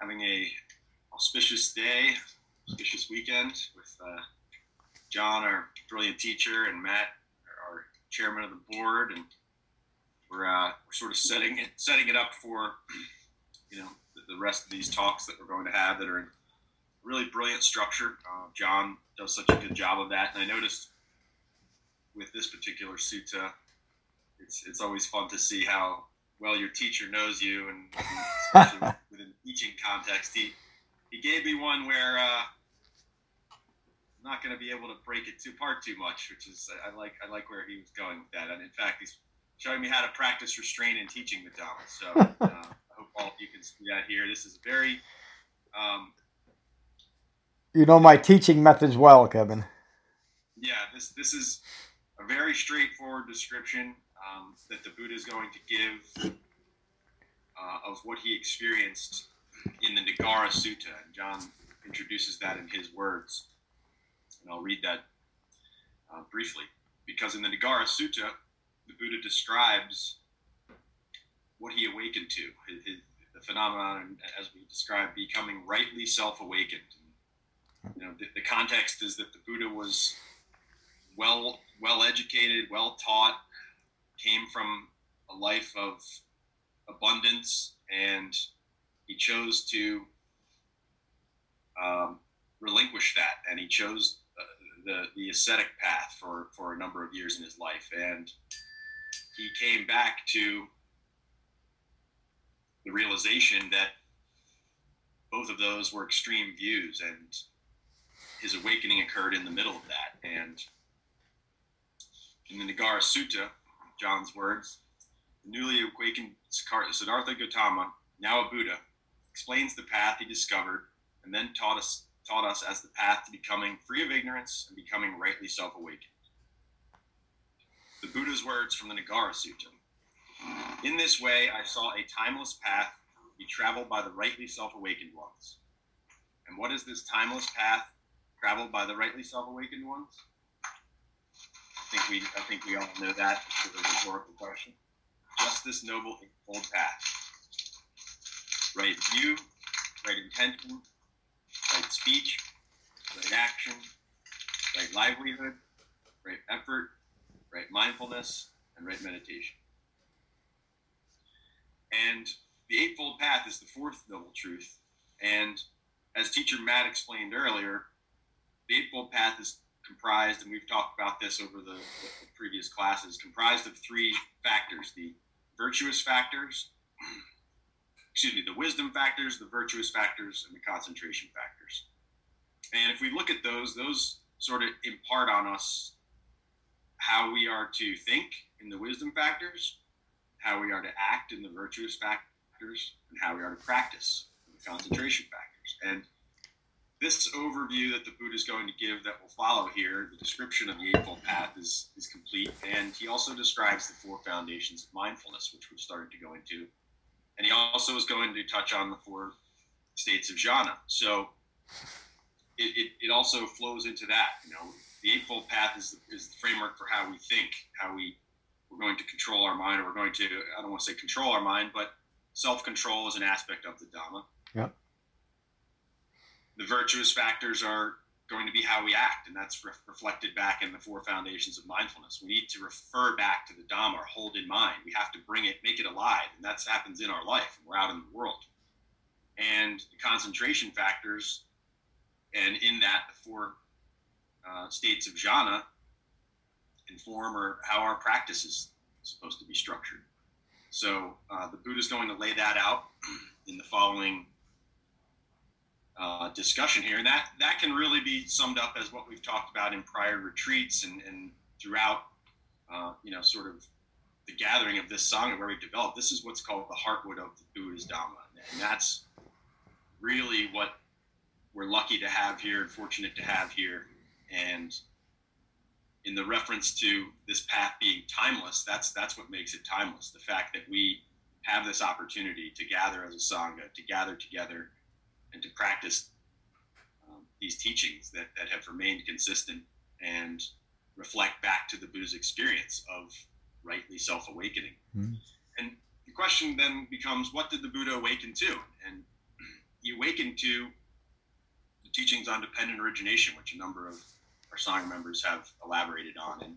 having a auspicious day, auspicious weekend with uh, John, our brilliant teacher, and Matt, our chairman of the board, and we're uh, we're sort of setting it setting it up for you know the, the, rest of these talks that we're going to have that are in really brilliant structure. Uh, John does such a good job of that, and I noticed with this particular sutta, it's it's always fun to see how well your teacher knows you, and especially within teaching context, he he gave me one where uh, I'm not going to be able to break it too apart too much, which is I, I, like I like where he was going with that, and in fact, he's showing me how to practice restraint in teaching the Dhamma. So uh, I hope all of you can see that here. This is very. Um, you know my teaching methods well, Kevin. Yeah, this this is a very straightforward description um, that the Buddha is going to give uh, of what he experienced in the Nagara Sutta. And John introduces that in his words. And I'll read that uh, briefly. Because in the Nagara Sutta, the Buddha describes what he awakened to, his, his, the phenomenon, as we described, becoming rightly self awakened. You know, the, the context is that the Buddha was well well educated, well taught, came from a life of abundance, and he chose to um, relinquish that, and he chose uh, the the ascetic path for for a number of years in his life, and he came back to the realization that both of those were extreme views, and his awakening occurred in the middle of that, and in the Nagara Sutta, John's words, the newly awakened Siddhartha Gautama, now a Buddha, explains the path he discovered and then taught us taught us as the path to becoming free of ignorance and becoming rightly self-awakened. The Buddha's words from the Nagara Sutta. In this way, I saw a timeless path be traveled by the rightly self-awakened ones. And what is this timeless path traveled by the rightly self-awakened ones? Think we I think we all know that. It's a rhetorical question. Just this noble eightfold path. Right view, right intention, right speech, right action, right livelihood, right effort, right mindfulness, and right meditation. And the Eightfold Path is the fourth noble truth. And as teacher Matt explained earlier, the Eightfold Path is comprised, and we've talked about this over the, the previous classes, comprised of three factors the virtuous factors, excuse me, the wisdom factors, the virtuous factors, and the concentration factors. And if we look at those, those sort of impart on us how we are to think in the wisdom factors, how we are to act in the virtuous factors, and how we are to practice in the concentration factors. And this overview that the Buddha is going to give that will follow here, the description of the Eightfold Path is, is complete. And he also describes the four foundations of mindfulness, which we've started to go into. And he also is going to touch on the four states of jhana. So it, it, it also flows into that. You know, the Eightfold Path is the, is the framework for how we think, how we, we're going to control our mind, or we're going to, I don't want to say control our mind, but self control is an aspect of the Dhamma. Yeah the virtuous factors are going to be how we act, and that's re- reflected back in the four foundations of mindfulness. We need to refer back to the Dhamma or hold in mind. We have to bring it, make it alive, and that happens in our life. We're out in the world. And the concentration factors, and in that, the four uh, states of jhana inform or how our practice is supposed to be structured. So uh, the Buddha is going to lay that out in the following uh, discussion here. And that, that can really be summed up as what we've talked about in prior retreats and, and throughout, uh, you know, sort of the gathering of this Sangha where we've developed. This is what's called the heartwood of the Buddha's Dhamma. And that's really what we're lucky to have here and fortunate to have here. And in the reference to this path being timeless, that's that's what makes it timeless. The fact that we have this opportunity to gather as a sangha, to gather together, and to practice um, these teachings that, that have remained consistent and reflect back to the Buddha's experience of rightly self awakening. Mm-hmm. And the question then becomes what did the Buddha awaken to? And he awakened to the teachings on dependent origination, which a number of our Sangha members have elaborated on. And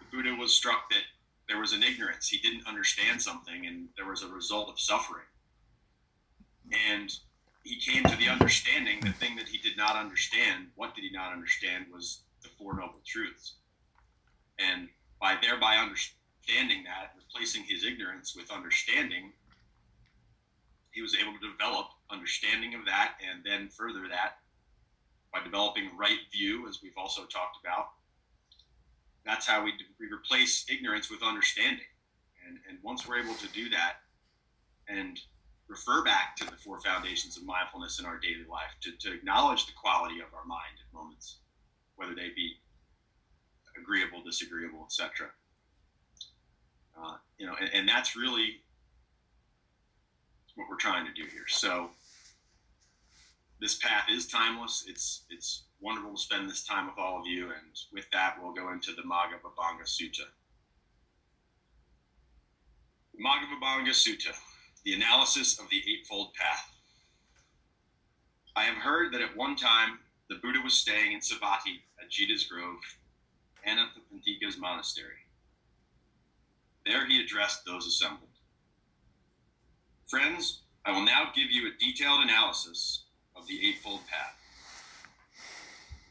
the Buddha was struck that there was an ignorance. He didn't understand something, and there was a result of suffering. And he came to the understanding the thing that he did not understand. What did he not understand was the Four Noble Truths. And by thereby understanding that, replacing his ignorance with understanding, he was able to develop understanding of that and then further that by developing right view, as we've also talked about. That's how we, we replace ignorance with understanding. And, and once we're able to do that and refer back to the four foundations of mindfulness in our daily life, to, to acknowledge the quality of our mind at moments, whether they be agreeable, disagreeable, etc. Uh, you know, and, and that's really what we're trying to do here. So this path is timeless. It's it's wonderful to spend this time with all of you, and with that, we'll go into the Magga Vibhanga Sutta. Vibhanga Sutta, the analysis of the Eightfold Path. I have heard that at one time the Buddha was staying in Savatthi at Jeta's Grove and Anathapindika's monastery. There he addressed those assembled. Friends, I will now give you a detailed analysis of the Eightfold Path.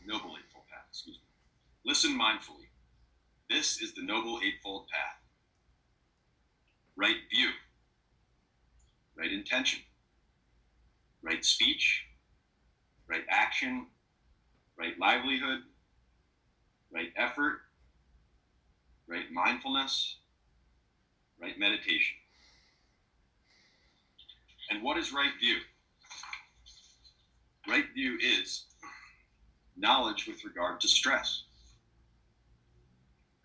Noble Eightfold Path, excuse me. Listen mindfully. This is the Noble Eightfold Path. Right view, right intention, right speech, right action, right livelihood, right effort, right mindfulness, right meditation. And what is right view? Right view is knowledge with regard to stress,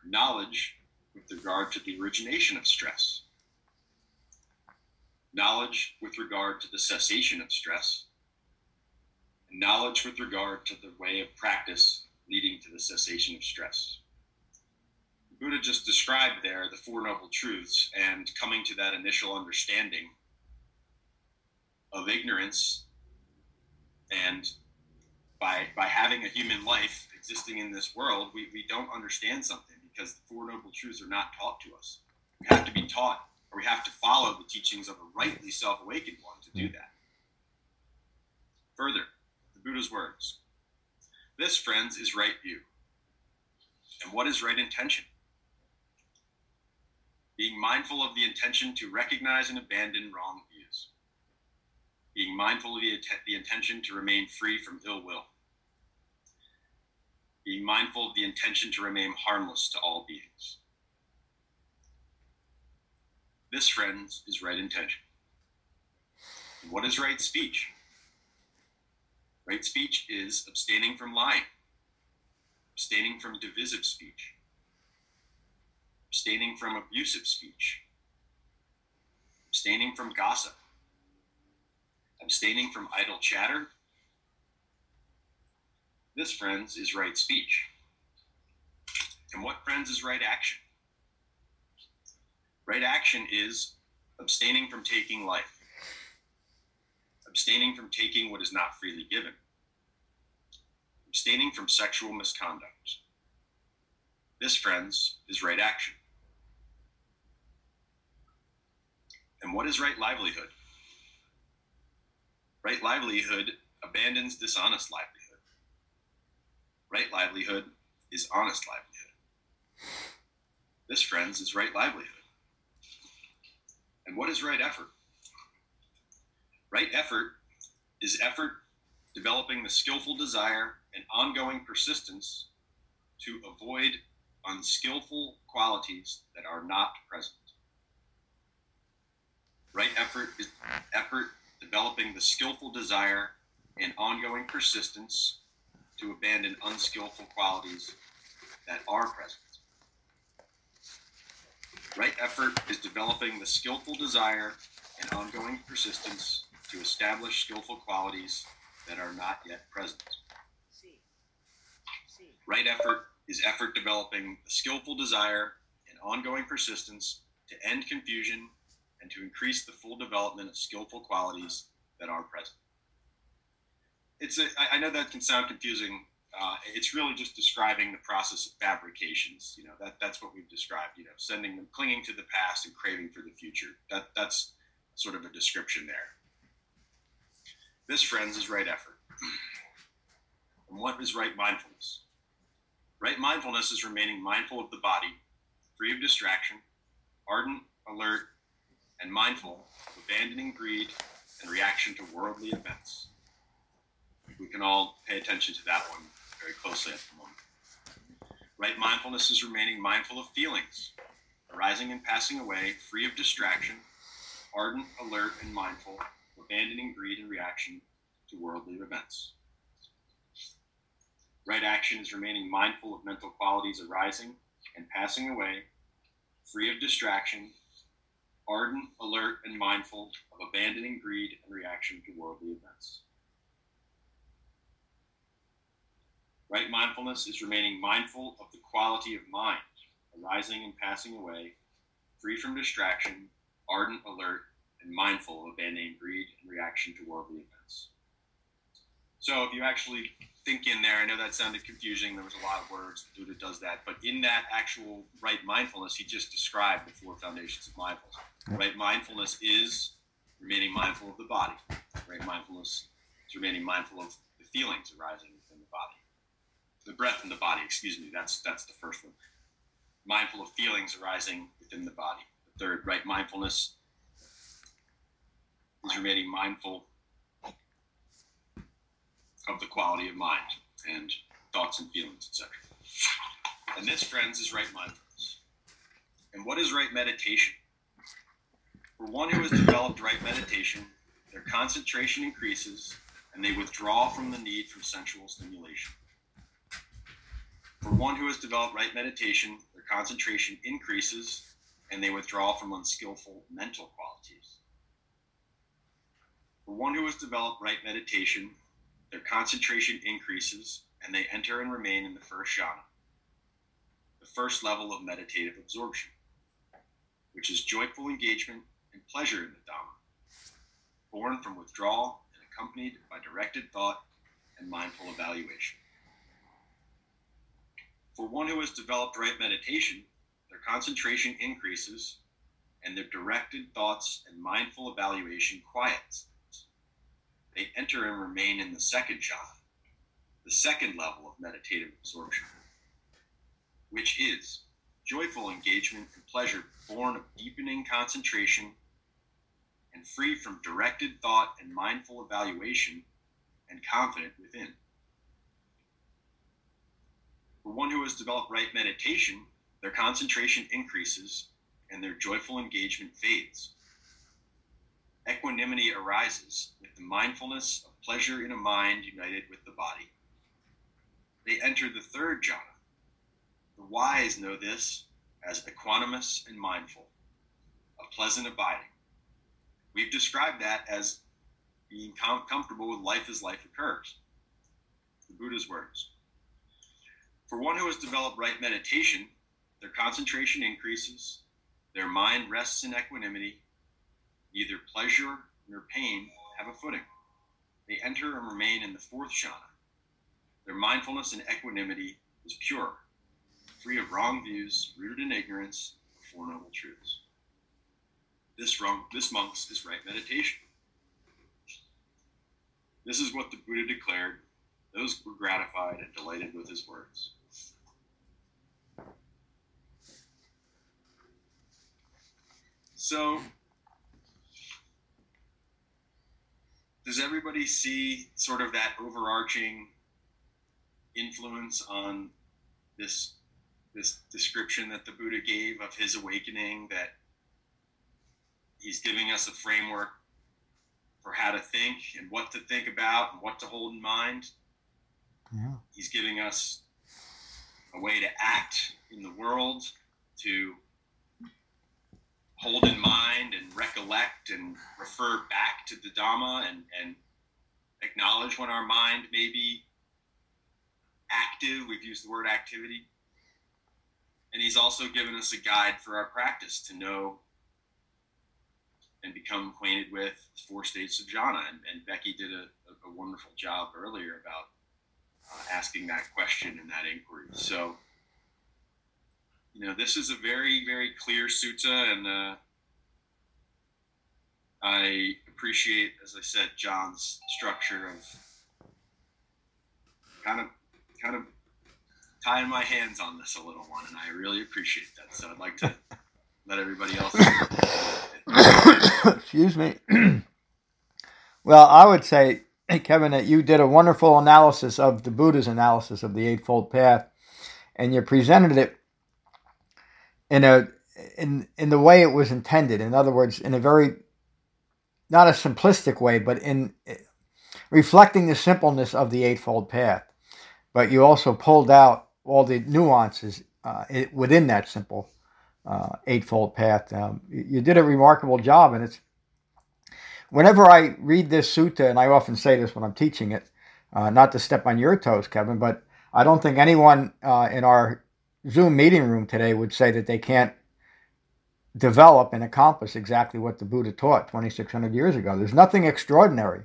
knowledge with regard to the origination of stress, knowledge with regard to the cessation of stress, and knowledge with regard to the way of practice leading to the cessation of stress. Buddha just described there the Four Noble Truths and coming to that initial understanding of ignorance and by by having a human life existing in this world we, we don't understand something because the four noble truths are not taught to us we have to be taught we have to follow the teachings of a rightly self-awakened one to do hmm. that. Further the buddha's words this friends is right view. And what is right intention? Being mindful of the intention to recognize and abandon wrong views. Being mindful of the, the intention to remain free from ill will, being mindful of the intention to remain harmless to all beings. This, friends, is right intention. What is right speech? Right speech is abstaining from lying, abstaining from divisive speech, abstaining from abusive speech, abstaining from gossip, abstaining from idle chatter. This, friends, is right speech. And what, friends, is right action? Right action is abstaining from taking life, abstaining from taking what is not freely given, abstaining from sexual misconduct. This, friends, is right action. And what is right livelihood? Right livelihood abandons dishonest livelihood. Right livelihood is honest livelihood. This, friends, is right livelihood. And what is right effort? Right effort is effort developing the skillful desire and ongoing persistence to avoid unskillful qualities that are not present. Right effort is effort developing the skillful desire and ongoing persistence to abandon unskillful qualities that are present. Right effort is developing the skillful desire and ongoing persistence to establish skillful qualities that are not yet present. Right effort is effort developing the skillful desire and ongoing persistence to end confusion and to increase the full development of skillful qualities that are present. It's a, I know that can sound confusing. Uh, it's really just describing the process of fabrications. You know, that, that's what we've described, you know, sending them, clinging to the past and craving for the future. That, that's sort of a description there. This, friends, is right effort. and what is right mindfulness? Right mindfulness is remaining mindful of the body, free of distraction, ardent, alert, and mindful of abandoning greed and reaction to worldly events. We can all pay attention to that one very closely at the moment. Right mindfulness is remaining mindful of feelings, arising and passing away, free of distraction, ardent, alert, and mindful, abandoning greed and reaction to worldly events. Right action is remaining mindful of mental qualities arising and passing away, free of distraction, ardent, alert, and mindful of abandoning greed and reaction to worldly events. Right mindfulness is remaining mindful of the quality of mind arising and passing away, free from distraction, ardent, alert, and mindful of abandoning greed and reaction to worldly events. So if you actually think in there, I know that sounded confusing. There was a lot of words. Buddha does that, but in that actual right mindfulness, he just described the four foundations of mindfulness. Right mindfulness is remaining mindful of the body. Right mindfulness is remaining mindful of the feelings arising within the body, the breath in the body. Excuse me. That's that's the first one. Mindful of feelings arising within the body. The third, right mindfulness is remaining mindful of the quality of mind and thoughts and feelings, etc. And this, friends, is right mindfulness. And what is right meditation? For one who has developed right meditation, their concentration increases and they withdraw from the need for sensual stimulation. For one who has developed right meditation, their concentration increases and they withdraw from unskillful mental qualities. For one who has developed right meditation, their concentration increases and they enter and remain in the first jhana, the first level of meditative absorption, which is joyful engagement and pleasure in the Dhamma, born from withdrawal and accompanied by directed thought and mindful evaluation. For one who has developed right meditation, their concentration increases and their directed thoughts and mindful evaluation quiets they enter and remain in the second jhana, the second level of meditative absorption, which is joyful engagement and pleasure born of deepening concentration and free from directed thought and mindful evaluation and confident within. For one who has developed right meditation, their concentration increases and their joyful engagement fades equanimity arises with the mindfulness of pleasure in a mind united with the body. They enter the third jhana. The wise know this as equanimous and mindful, a pleasant abiding. We've described that as being com- comfortable with life as life occurs. The Buddha's words. For one who has developed right meditation, their concentration increases, their mind rests in equanimity, Neither pleasure nor pain have a footing. They enter and remain in the fourth jhana. Their mindfulness and equanimity is pure, free of wrong views, rooted in ignorance of Four Noble Truths. This, wrong, this monks is right meditation. This is what the Buddha declared. Those were gratified and delighted with his words. So, does everybody see sort of that overarching influence on this this description that the Buddha gave of his awakening that he's giving us a framework for how to think and what to think about and what to hold in mind. Yeah. He's giving us a way to act in the world, to hold in mind and recollect and refer back to the Dhamma and, and acknowledge when our mind may be active. We've used the word activity. And he's also given us a guide for our practice to know and become acquainted with four states of jhana. And, and Becky did a, a, wonderful job earlier about uh, asking that question and that inquiry. So, you know, this is a very, very clear sutta, and uh, I appreciate, as I said, John's structure of kind of, kind of tying my hands on this a little one, and I really appreciate that. So I'd like to let everybody else. Excuse me. well, I would say, Kevin, that you did a wonderful analysis of the Buddha's analysis of the Eightfold Path, and you presented it in a in in the way it was intended. In other words, in a very not a simplistic way, but in reflecting the simpleness of the Eightfold Path. But you also pulled out all the nuances uh, within that simple uh, Eightfold Path. Um, you did a remarkable job, and it's whenever I read this sutta, and I often say this when I'm teaching it, uh, not to step on your toes, Kevin, but I don't think anyone uh, in our Zoom meeting room today would say that they can't develop and accomplish exactly what the Buddha taught 2,600 years ago. There's nothing extraordinary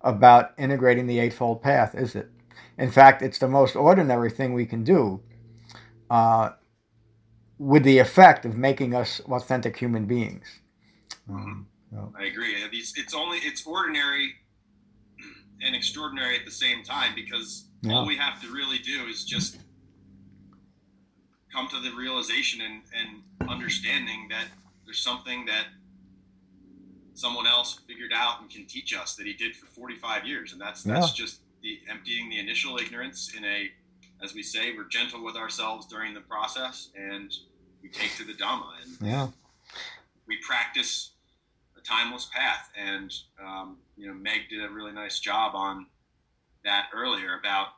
about integrating the Eightfold Path, is it? In fact, it's the most ordinary thing we can do uh, with the effect of making us authentic human beings. I agree. It's only it's ordinary and extraordinary at the same time because yeah. all we have to really do is just come to the realization and, and understanding that there's something that someone else figured out and can teach us that he did for 45 years and that's that's yeah. just the emptying the initial ignorance in a as we say we're gentle with ourselves during the process and we take to the dhamma and yeah we practice timeless path. And um, you know meg did a really nice job on that earlier about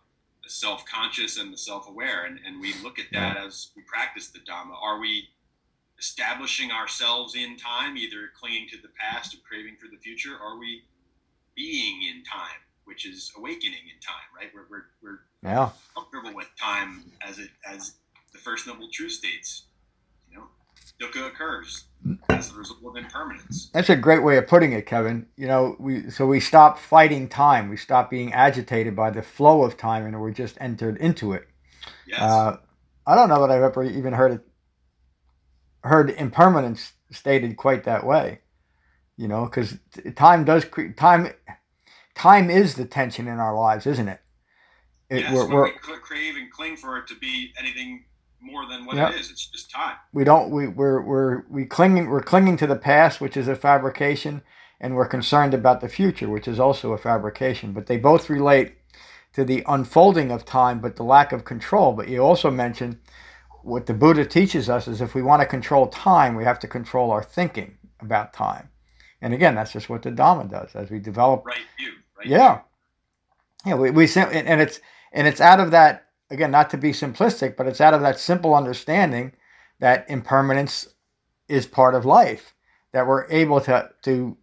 the self-conscious and the self-aware. And, and we look at that as we practice the dhamma. Are we establishing ourselves in time either clinging to the past or craving for the future are we being in time which is awakening in time right? We're, we're, we're yeah. comfortable with time as it as the first noble true states you know dukkha occurs as a result of impermanence. That's a great way of putting it, Kevin. You know, we so we stop fighting time. We stop being agitated by the flow of time, and we're just entered into it. Yes. Uh, I don't know that I've ever even heard it heard impermanence stated quite that way. You know, because time does time. Time is the tension in our lives, isn't it? it yes, we're, we're, we crave and cling for it to be anything more than what yep. it is. It's just time. We don't. We we're we're we clinging. We're clinging to the past, which is a fabrication, and we're concerned about the future, which is also a fabrication. But they both relate to the unfolding of time, but the lack of control. But you also mentioned what the Buddha teaches us is if we want to control time, we have to control our thinking about time. And again, that's just what the Dhamma does as we develop. Right view. Right yeah. View. Yeah. We, we and it's and it's out of that again, not to be simplistic, but it's out of that simple understanding that impermanence is part of life, that we're able to, to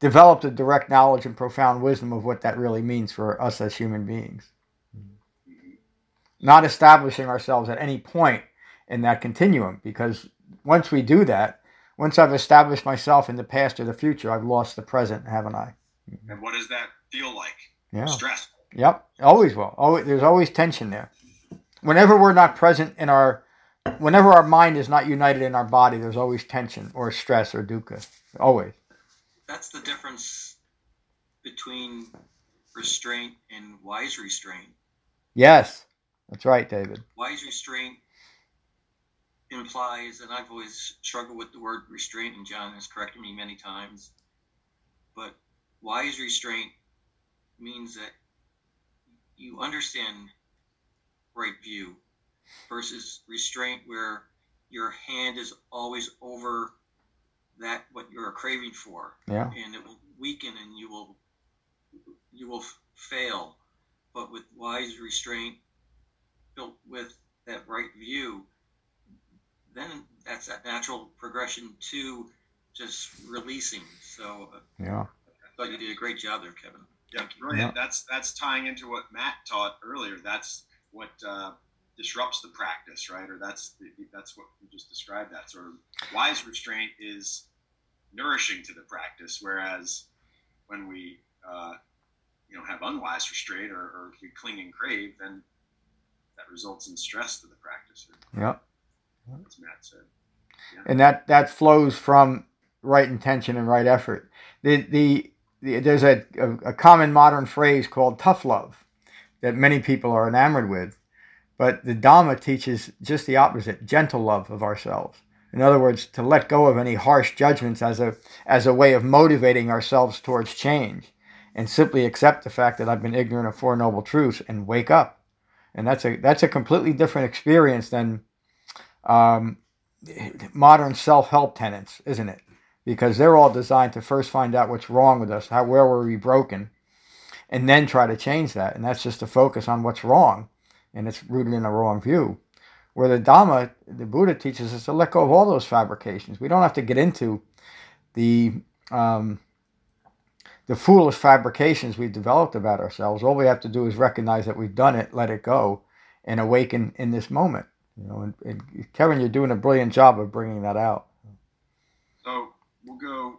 develop the direct knowledge and profound wisdom of what that really means for us as human beings. Not establishing ourselves at any point in that continuum, because once we do that, once I've established myself in the past or the future, I've lost the present, haven't I? And what does that feel like? Yeah. Stress. Yep, always will. Always, there's always tension there. Whenever we're not present in our, whenever our mind is not united in our body, there's always tension or stress or dukkha. Always. That's the difference between restraint and wise restraint. Yes, that's right, David. Wise restraint implies, and I've always struggled with the word restraint, and John has corrected me many times, but wise restraint means that you understand right view versus restraint where your hand is always over that what you're craving for yeah and it will weaken and you will you will fail. But with wise restraint, built with that right view, then that's that natural progression to just releasing. So uh, yeah, I thought you did a great job there, Kevin. Yeah, brilliant. Yeah. That's that's tying into what Matt taught earlier. That's what uh, disrupts the practice, right? Or that's the, that's what you just described. That sort of wise restraint is nourishing to the practice, whereas when we uh, you know have unwise restraint or, or we cling and crave, then that results in stress to the practice. Yep. As Matt said. Yeah. And that that flows from right intention and right effort. The, the there's a, a, common modern phrase called tough love that many people are enamored with, but the Dhamma teaches just the opposite: gentle love of ourselves. In other words, to let go of any harsh judgments as a as a way of motivating ourselves towards change, and simply accept the fact that I've been ignorant of four noble truths and wake up. And that's a that's a completely different experience than um, modern self help tenets, isn't it? Because they're all designed to first find out what's wrong with us, how where were we broken, and then try to change that. And that's just to focus on what's wrong, and it's rooted in a wrong view. Where the Dhamma, the Buddha teaches us to let go of all those fabrications. We don't have to get into the um, the foolish fabrications we've developed about ourselves. All we have to do is recognize that we've done it, let it go, and awaken in this moment. You know, and, and Kevin, you're doing a brilliant job of bringing that out. So we'll go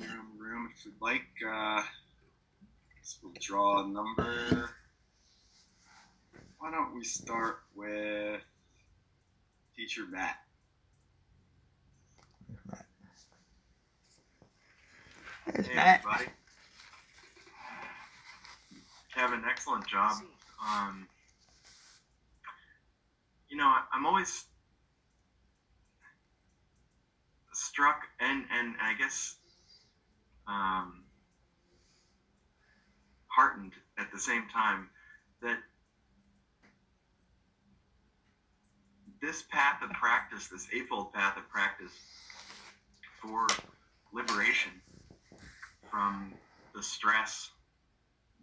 around the room if you'd like. Uh, we'll draw a number. Why don't we start with Teacher Matt? There's hey, Matt. everybody. Kevin, excellent job. Um, you know, I'm always struck and and I guess um, heartened at the same time that this path of practice, this eightfold path of practice for liberation from the stress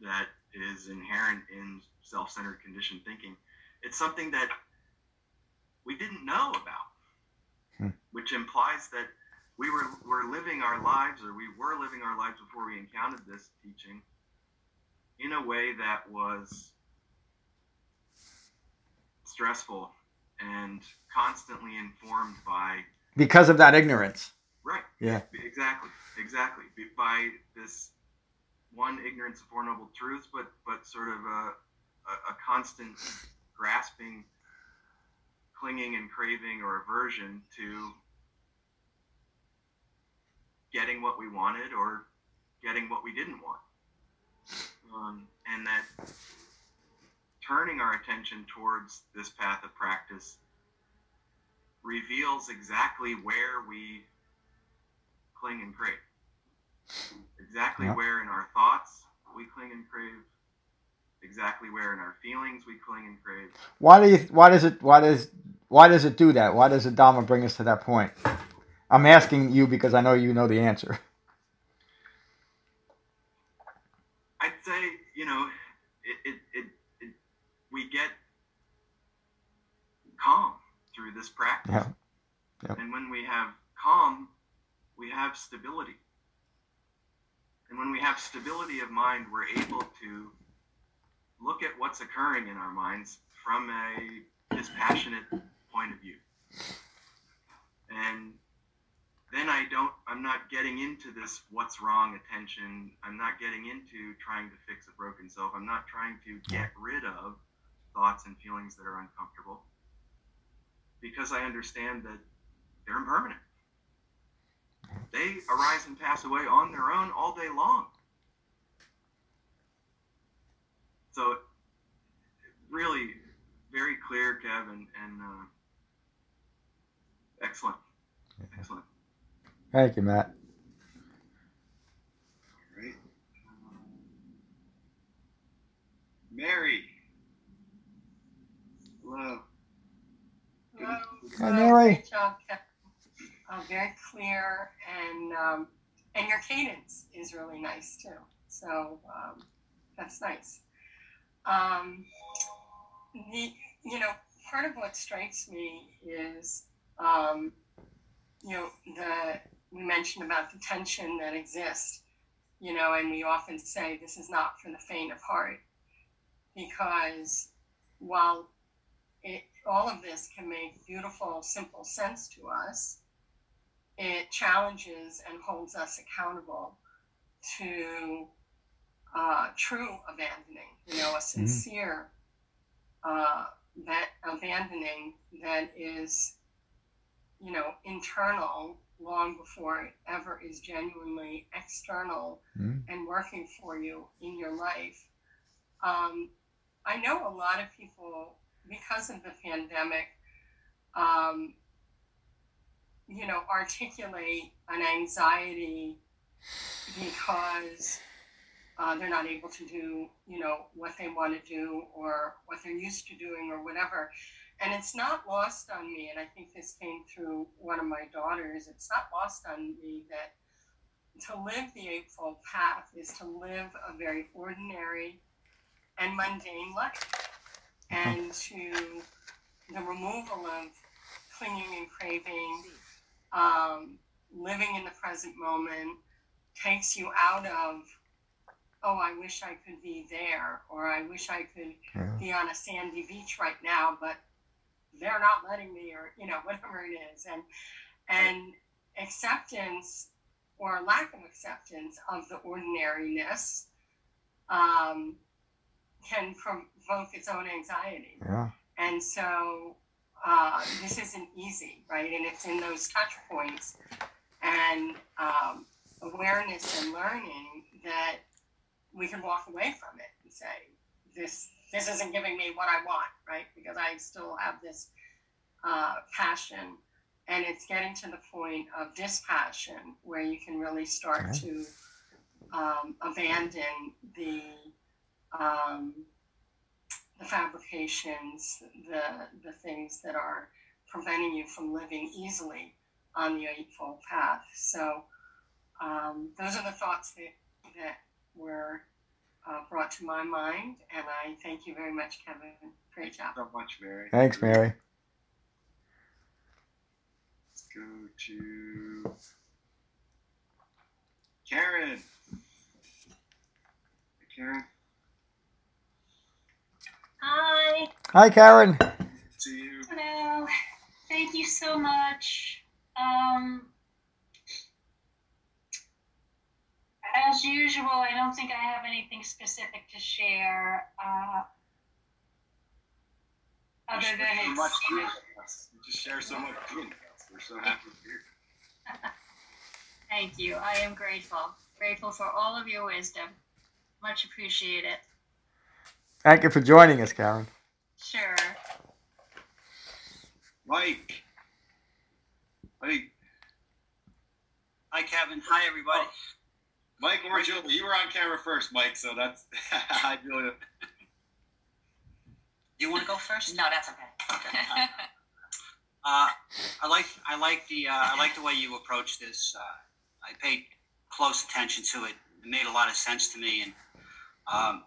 that is inherent in self-centered conditioned thinking, it's something that we didn't know about, hmm. which implies that we were, were living our lives, or we were living our lives before we encountered this teaching, in a way that was stressful and constantly informed by because of that ignorance. Right. Yeah. Exactly. Exactly. By this one ignorance of four noble truths, but but sort of a, a, a constant grasping clinging and craving or aversion to getting what we wanted or getting what we didn't want. Um, and that turning our attention towards this path of practice reveals exactly where we cling and crave. Exactly yeah. where in our thoughts we cling and crave. Exactly where in our feelings we cling and crave. Why do you? Why does it? Why does why does it do that? Why does the Dhamma bring us to that point? I'm asking you because I know you know the answer. I'd say, you know, it, it, it, it we get calm through this practice. Yeah. yeah. And when we have calm, we have stability. And when we have stability of mind, we're able to look at what's occurring in our minds from a dispassionate point of view. And then I don't, I'm not getting into this what's wrong attention. I'm not getting into trying to fix a broken self. I'm not trying to get rid of thoughts and feelings that are uncomfortable because I understand that they're impermanent. They arise and pass away on their own all day long. So, really, very clear, Kevin, and uh, Excellent. Excellent. Thank you, Matt. All right. Mary. Hello. Hello. Hi, Mary. Great job, Oh, very clear, and um, and you're cadence is really nice too. So um, that's nice. Um, the, you know, part of what strikes me is, um, you know, the we mentioned about the tension that exists, you know, and we often say this is not for the faint of heart, because while it, all of this can make beautiful, simple sense to us, it challenges and holds us accountable to uh, true abandoning, you know, a mm-hmm. sincere uh, that abandoning that is, you know, internal long before it ever is genuinely external mm. and working for you in your life. Um, I know a lot of people, because of the pandemic, um, you know, articulate an anxiety because uh, they're not able to do, you know, what they want to do or what they're used to doing or whatever. And it's not lost on me, and I think this came through one of my daughters. It's not lost on me that to live the Eightfold Path is to live a very ordinary and mundane life, and to the removal of clinging and craving, um, living in the present moment takes you out of oh, I wish I could be there, or I wish I could yeah. be on a sandy beach right now, but they're not letting me, or you know, whatever it is, and and acceptance or lack of acceptance of the ordinariness um, can provoke its own anxiety. Yeah. And so uh, this isn't easy, right? And it's in those touch points and um, awareness and learning that we can walk away from it and say, this this isn't giving me what I want, right? Because I still have this uh, passion, and it's getting to the point of dispassion where you can really start to um, abandon the um, the fabrications, the the things that are preventing you from living easily on the eightfold path. So um, those are the thoughts that that were uh, brought to my mind, and I thank you very much, Kevin. Great job. so much, Mary. Thanks, Mary. Let's go to Karen. Hey, Karen. Hi. Hi, Karen. To you. Hello. Thank you so much. Um, as usual, I don't think I have anything specific to share. Uh, other than it's. Much you, know, you just share so much good We're so happy to hear. Thank you. I am grateful. Grateful for all of your wisdom. Much appreciated. Thank you for joining us, Karen. Sure. Mike. Mike. Hi, Kevin. Hi, everybody. Oh. Mike or Julie, you were on camera first, Mike. So that's hi, Julia. Do you want to go first? No, that's okay. Okay. Uh, I like I like the uh, I like the way you approach this. Uh, I paid close attention to it. It made a lot of sense to me, and um,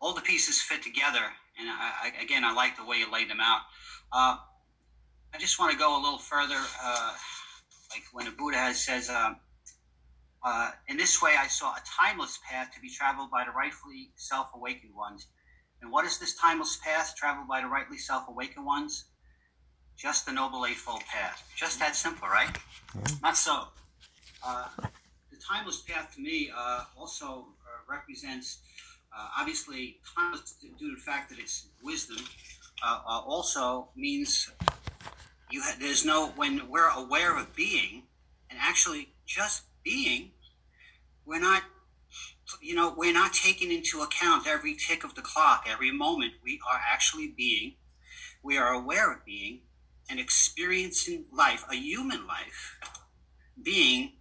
all the pieces fit together. And I, I, again, I like the way you laid them out. Uh, I just want to go a little further. Uh, like when the Buddha has, says, uh, uh, in this way, I saw a timeless path to be traveled by the rightfully self awakened ones. And what is this timeless path traveled by the rightly self awakened ones? Just the Noble Eightfold Path. Just that simple, right? Mm-hmm. Not so. Uh, the timeless path to me uh, also uh, represents, uh, obviously, timeless due to the fact that it's wisdom, also means you ha- there's no, when we're aware of being, and actually just being, we're not you know we're not taking into account every tick of the clock every moment. We are actually being we are aware of being and experiencing life a human life being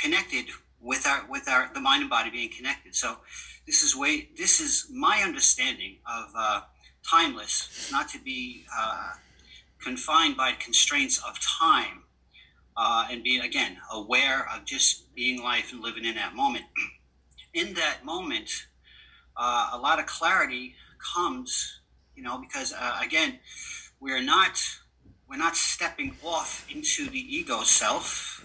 connected with our with our the mind and body being connected. So this is way this is my understanding of uh, timeless not to be uh, confined by constraints of time uh, and being again aware of just being life and living in that moment. In that moment, uh, a lot of clarity comes, you know, because uh, again, we're not we're not stepping off into the ego self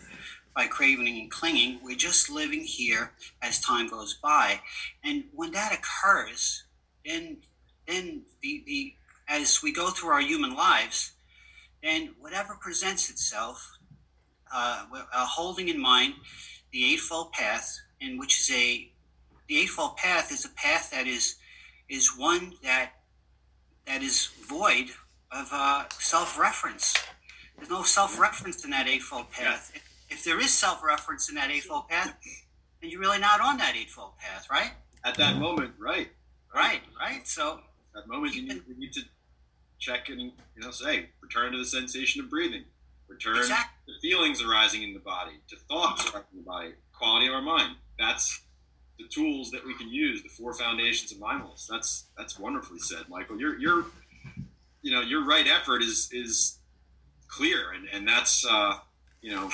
by craving and clinging. We're just living here as time goes by, and when that occurs, then then the the as we go through our human lives, then whatever presents itself, uh, uh, holding in mind the Eightfold Path, and which is a the Eightfold Path is a path that is is one that that is void of uh, self-reference. There's no self-reference in that Eightfold Path. If, if there is self-reference in that Eightfold Path, then you're really not on that Eightfold Path, right? At that moment, right? Right, right. So that moment you need, you need to check and you know say return to the sensation of breathing return Exactly. to feelings arising in the body to thoughts arising in the body quality of our mind that's the tools that we can use the four foundations of mindfulness that's that's wonderfully said michael your your you know your right effort is is clear and and that's uh you know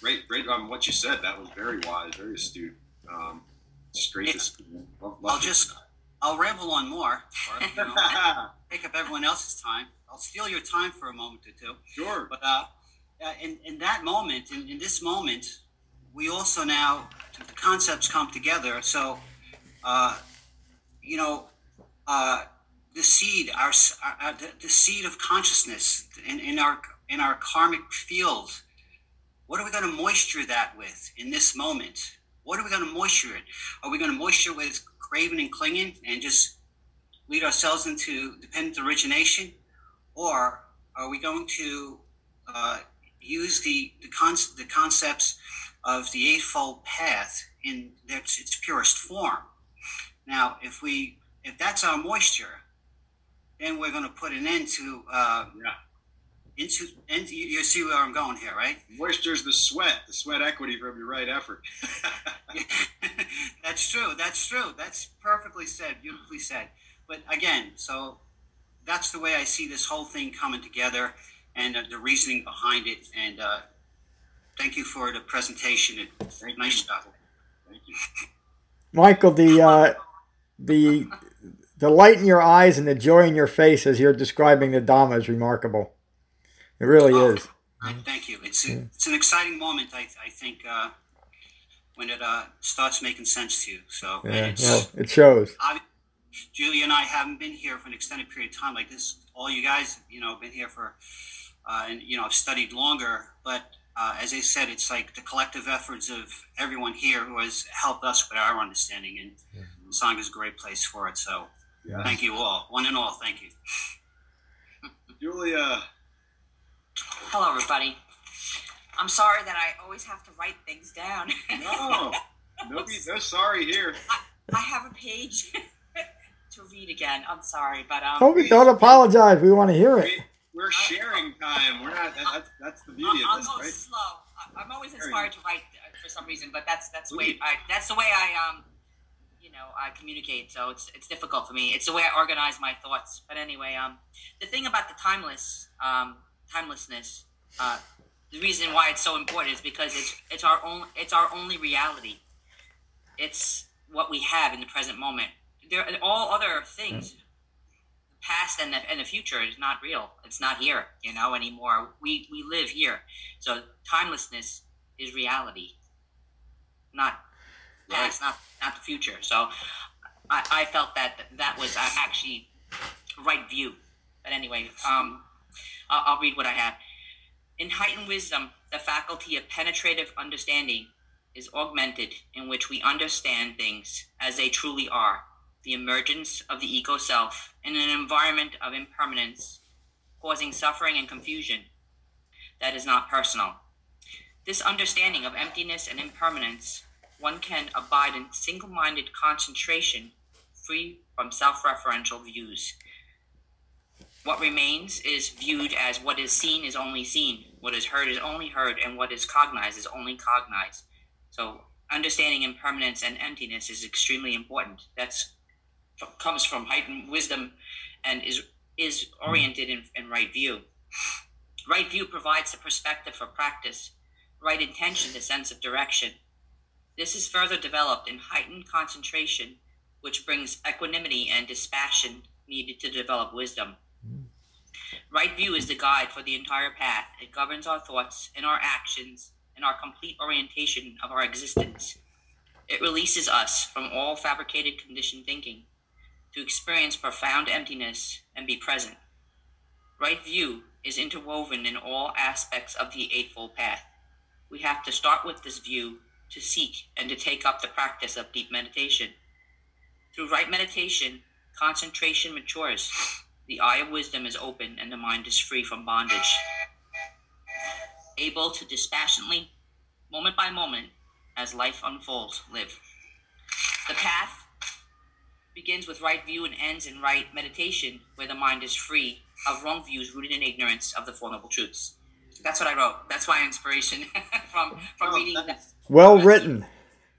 great great on what you said that was very wise very astute um straight to love, love I'll just I'll ramble on more. Or, you know, take up everyone else's time. I'll steal your time for a moment or two. sure But uh, uh, in, in that moment, in, in this moment, we also now, the concepts come together. So, uh, you know, uh, the seed, our, our- our- the, the seed of consciousness in, in our in our karmic field. What are we going to moisture that with in this moment? What are we going to moisture it? Are we going to moisture with craving and clinging and just lead ourselves into dependent origination, or are we going to uh, use the the, con- the concepts of the eightfold path in their, its purest form? Now, if we if that's our moisture, then we're going to put an end to uh, yeah into and you, you see where I'm going here, right? moisture's the sweat the sweat equity from your right effort that's true. That's true. That's perfectly said. Beautifully said. But again, so that's the way I see this whole thing coming together and uh, the reasoning behind it. And uh, thank you for the presentation. It, Thank nice job. Thank you. Michael, the uh, the the light in your eyes and the joy in your face as you're describing the Dhamma is remarkable. It really is. Thank you. It's a, it's an exciting moment. I, I think uh, when it uh, starts making sense to you. So Yeah, it's, it shows. I, Julia and I haven't been here for an extended period of time like this. All you guys, you know, been here for, uh, and you know, I've studied longer. But uh, as I said, it's like the collective efforts of everyone here who has helped us with our understanding, and Sangha is a great place for it. So Yeah. thank you all, one and all. Thank you. Julia, Hello, everybody. I'm sorry that I always have to write things down. no, no, be, no sorry here. I have a page to read again. I'm sorry, but um, we don't apologize. We want to hear it. We, we're sharing time. We're not. That, that's that's the beauty I'll, I'll of this, go right? slow. I- I'm always inspired to write uh, for some reason, but that's that's the way I that's the way I um you know I communicate. So it's it's difficult for me. It's the way I organize my thoughts. But anyway, um, the thing about the timeless um timelessness, uh, the reason why it's so important is because it's it's our own it's our only reality. It's what we have in the present moment. There all other things the past and the, and the future is not real. It's not here, you know, anymore. We we live here. So timelessness is reality, not past, not not the future. So I, I felt that that was actually right view. But anyway, um, I'll, I'll read what I have. In heightened wisdom, the faculty of penetrative understanding is augmented, in which we understand things as they truly are the emergence of the ego self in an environment of impermanence, causing suffering and confusion that is not personal. This understanding of emptiness and impermanence, one can abide in single minded concentration, free from self referential views. What remains is viewed as what is seen is only seen, what is heard is only heard, and what is cognized is only cognized. So, understanding impermanence and emptiness is extremely important. That's comes from heightened wisdom and is is oriented in, in right view. Right view provides the perspective for practice, right intention the sense of direction. This is further developed in heightened concentration, which brings equanimity and dispassion needed to develop wisdom. Right view is the guide for the entire path. It governs our thoughts and our actions and our complete orientation of our existence. It releases us from all fabricated conditioned thinking to experience profound emptiness and be present. Right view is interwoven in all aspects of the Eightfold Path. We have to start with this view to seek and to take up the practice of deep meditation. Through right meditation, concentration matures, the eye of wisdom is open, and the mind is free from bondage. Able to dispassionately, moment by moment, as life unfolds, live. The path begins with right view and ends in right meditation, where the mind is free of wrong views rooted in ignorance of the Four Noble Truths. That's what I wrote. That's my inspiration from from Oh, reading that- that. Well written.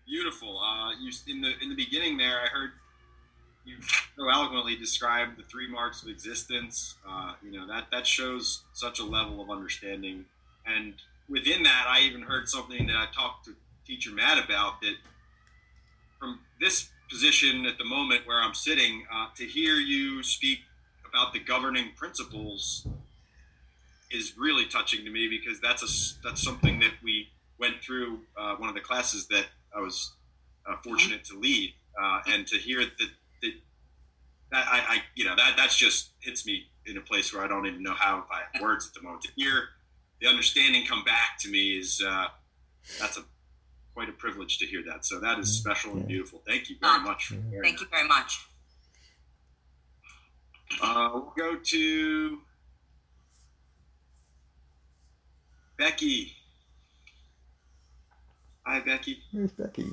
Beautiful. Uh, you in the in the beginning there, I heard you so eloquently describe the three marks of existence. Uh, you know that that shows such a level of understanding, and within that, I even heard something that I talked to teacher Matt about that from this position at the moment where I'm sitting, uh, to hear you speak about the governing principles is really touching to me because that's a that's something that we went through uh, one of the classes that I was uh, fortunate to lead, uh, and to hear that that that I, I you know that that's just hits me in a place where I don't even know how I have words at the moment. To hear the understanding come back to me is uh, that's a quite a privilege to hear that. So that is special and beautiful. Thank you very much. For sharing Thank you very much. uh, we'll go to Becky. Hi, Becky. There's Becky.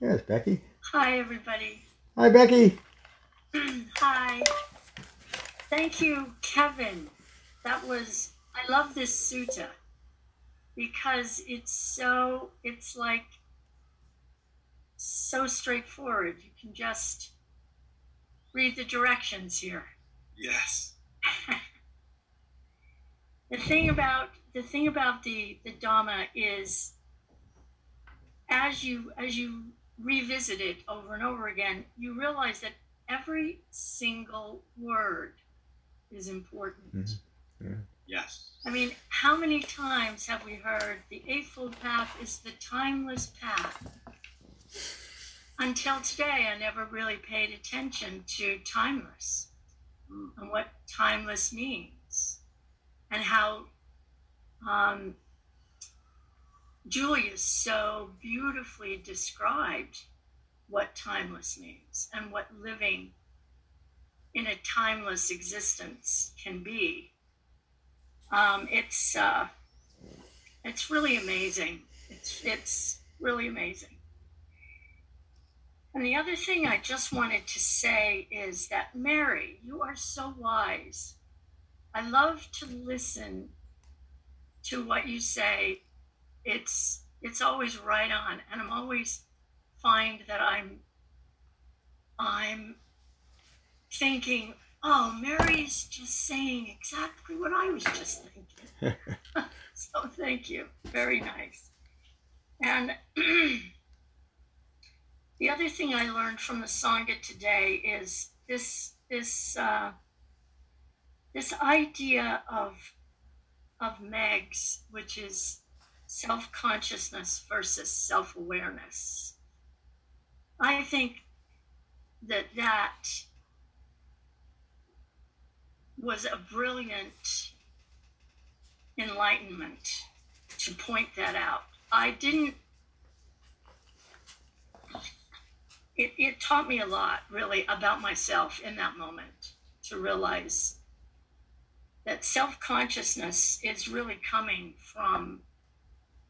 There's Becky. Hi, everybody. Hi, Becky. Hi. Thank you, Kevin. That was, I love this sutta because it's so, it's like so straightforward. You can just read the directions here. Yes. the thing about the thing about the the Dhamma is as you as you revisit it over and over again, you realize that every single word is important. Mm-hmm. Yes. I mean, how many times have we heard the Eightfold Path is the timeless path? Until today, I never really paid attention to timeless and what timeless means and how um, Julia so beautifully described what timeless means and what living in a timeless existence can be. Um, it's uh, it's really amazing. It's it's really amazing. And the other thing I just wanted to say is that Mary, you are so wise. I love to listen to what you say. It's it's always right on, and I'm always find that I'm I'm thinking, oh, Mary's just saying exactly what I was just thinking. so thank you. Very nice. And the other thing I learned from the Sangha today is this this uh, this idea of of Megs, which is self consciousness versus self awareness. I think that that was a brilliant enlightenment to point that out. I didn't it, it taught me a lot really about myself in that moment to realize that self-consciousness is really coming from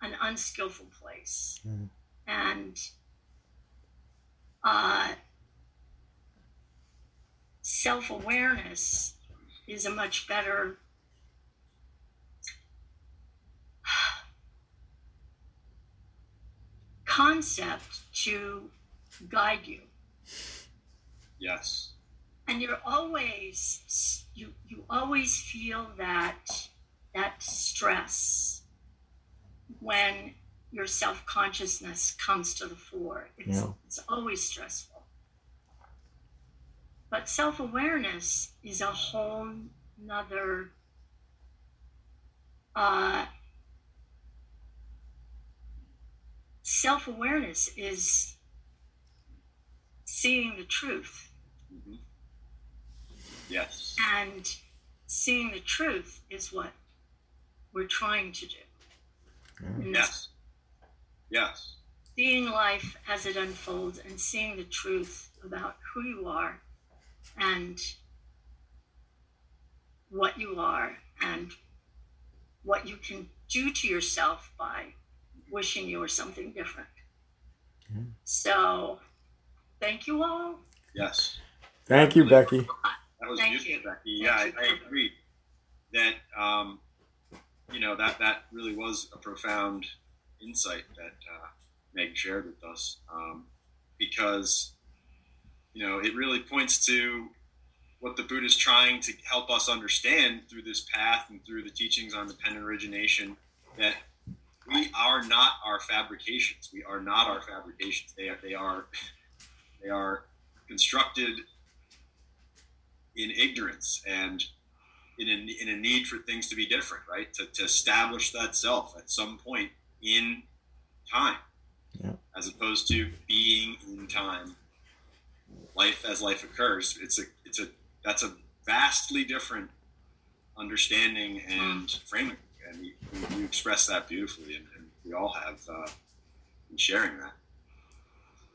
an unskillful place. And uh, self-awareness is a much better concept to guide you Yes. and you're always you you always feel that that stress when your self consciousness comes to the fore. It's, Yeah. it's always stressful. But self awareness is a whole nother uh, self awareness is seeing the truth. Mm-hmm. Yes. And seeing the truth is what we're trying to do. And Yes. Yes. Seeing life as it unfolds and seeing the truth about who you are and what you are and what you can do to yourself by wishing you were something different. So, thank you all. Yes. Thank you, Becky. That was Thank beautiful, you. Becky. Yeah, I. I agree that um, you know that that really was a profound insight that uh, Meg shared with us um, because you know it really points to what the Buddha is trying to help us understand through this path and through the teachings on dependent origination that we are not our fabrications. We are not our fabrications. They are they are they are constructed in ignorance and in a, in a need for things to be different, right? To, to establish that self at some point in time, Yeah. as opposed to being in time, life as life occurs. It's a it's a that's a vastly different understanding and framing, and you, you express that beautifully, and, and we all have uh, in sharing that.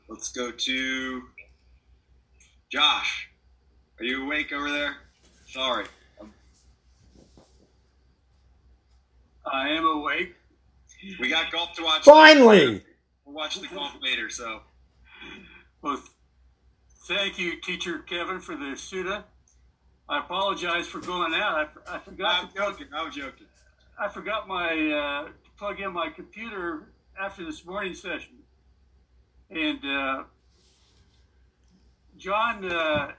Let's go to Josh. Are you awake over there? Sorry. I am awake. We got golf to watch. Finally! We'll watch the golf later. So Well, thank you, Teacher Kevin, for the Sutta. I apologize for going out. I, I forgot. I'm to plug- joking. I was joking. I forgot my uh, to plug in my computer after this morning session, and uh, John uh,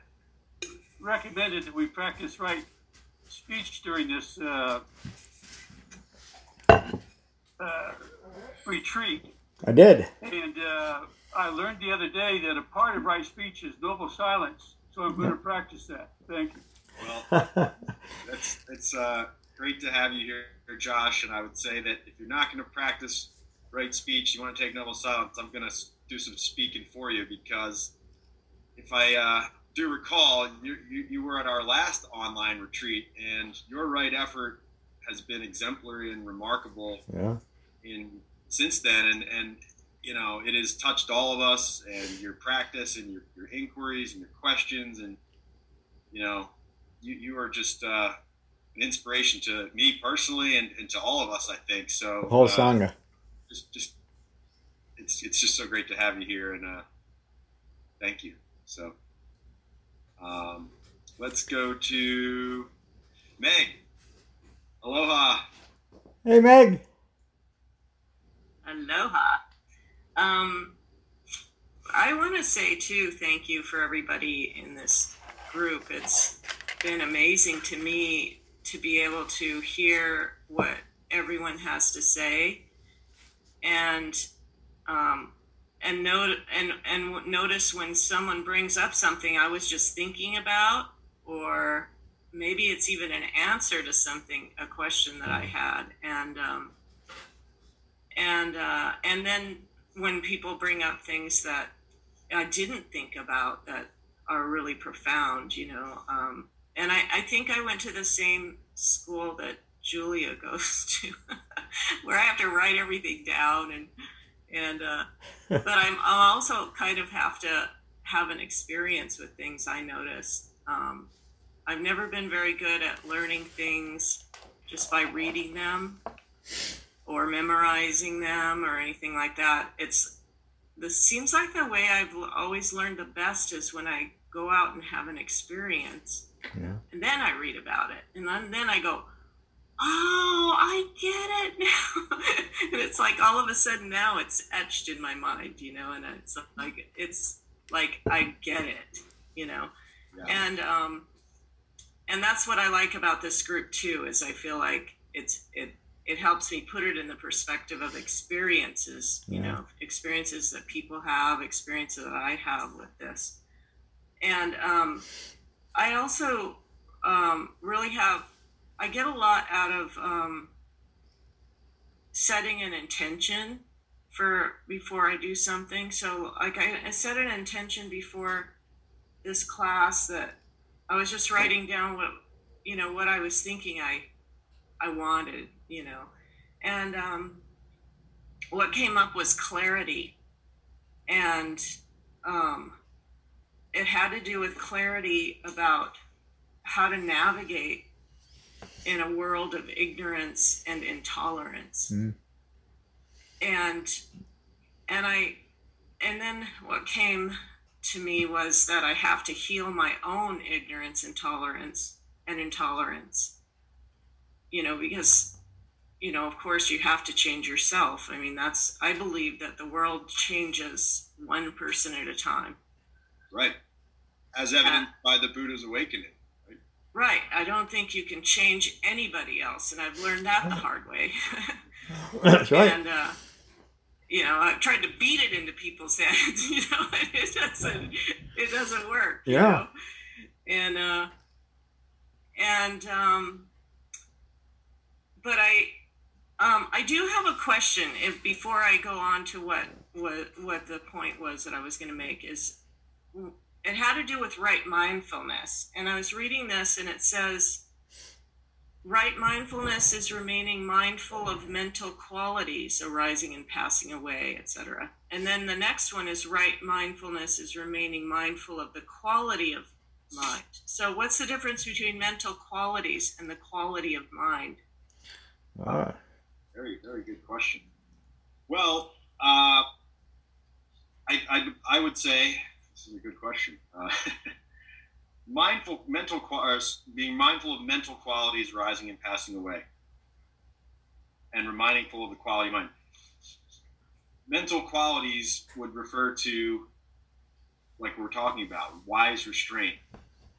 recommended that we practice right speech during this uh, uh, retreat. I did. And uh, I learned the other day that a part of right speech is noble silence. So I'm going to practice that. Thank you. Well, that's it's uh, great to have you here, Josh. And I would say that if you're not going to practice right speech, you want to take noble silence. I'm going to do some speaking for you because if I uh, do recall, you, you you were at our last online retreat, and your right effort has been exemplary and remarkable Yeah. in since then and and you know it has touched all of us and your practice and your, your inquiries and your questions and you know you, you are just uh, an inspiration to me personally and, and to all of us i think so The whole uh, Sangha. just just it's it's just so great to have you here and uh, thank you so um, let's go to meg aloha Hey, Meg. Aloha. Um, I want to say too, thank you for everybody in this group. It's been amazing to me to be able to hear what everyone has to say, and um, and note and and notice when someone brings up something I was just thinking about, or maybe it's even an answer to something, a question that I had, and um, and uh, and then when people bring up things that I didn't think about that are really profound, you know. Um, and I, I think I went to the same school that Julia goes to, where I have to write everything down and and uh, but I'm I also kind of have to have an experience with things I notice. Um, I've never been very good at learning things just by reading them or memorizing them or anything like that. It's this seems like the way I've always learned the best is when I go out and have an experience Yeah. and then I read about it and then, then I go, oh, I get it now. and it's like all of a sudden now it's etched in my mind, you know, and it's like it's like I get it, you know. Yeah. And um and that's what I like about this group too is I feel like it's it it helps me put it in the perspective of experiences, you Yeah. know, experiences that people have, experiences that I have with this. And um, I also um, really have, I get a lot out of um, setting an intention for before I do something. So, like, I, I set an intention before this class that I was just writing down what, you know, what I was thinking I, I wanted, you know, and um, what came up was clarity, and um, it had to do with clarity about how to navigate in a world of ignorance and intolerance Mhm. and and i and then what came to me was that i have to heal my own ignorance intolerance and intolerance you know because you know of course you have to change yourself i mean that's i believe that the world changes one person at a time Right. As evidenced by the Buddha's awakening. Right. I don't think you can change anybody else, and I've learned that the hard way. That's right. And uh, you know, I've tried to beat it into people's heads. You know, it doesn't. It doesn't work. you Yeah. know? And uh, and um, but I um, I do have a question. If before I go on to what what what the point was that I was going to make is it had to do with right mindfulness. And I was reading this and it says, right mindfulness is remaining mindful of mental qualities arising and passing away, etc. And then the next one is right mindfulness is remaining mindful of the quality of mind. So, what's the difference between mental qualities and the quality of mind? Ah, Very, very good question. Well, uh, I, I, I would say this is a good question. Uh, mindful, mental, being mindful of mental qualities rising and passing away, and reminding full of the quality of mind. Mental qualities would refer to, like we're talking about, wise restraint,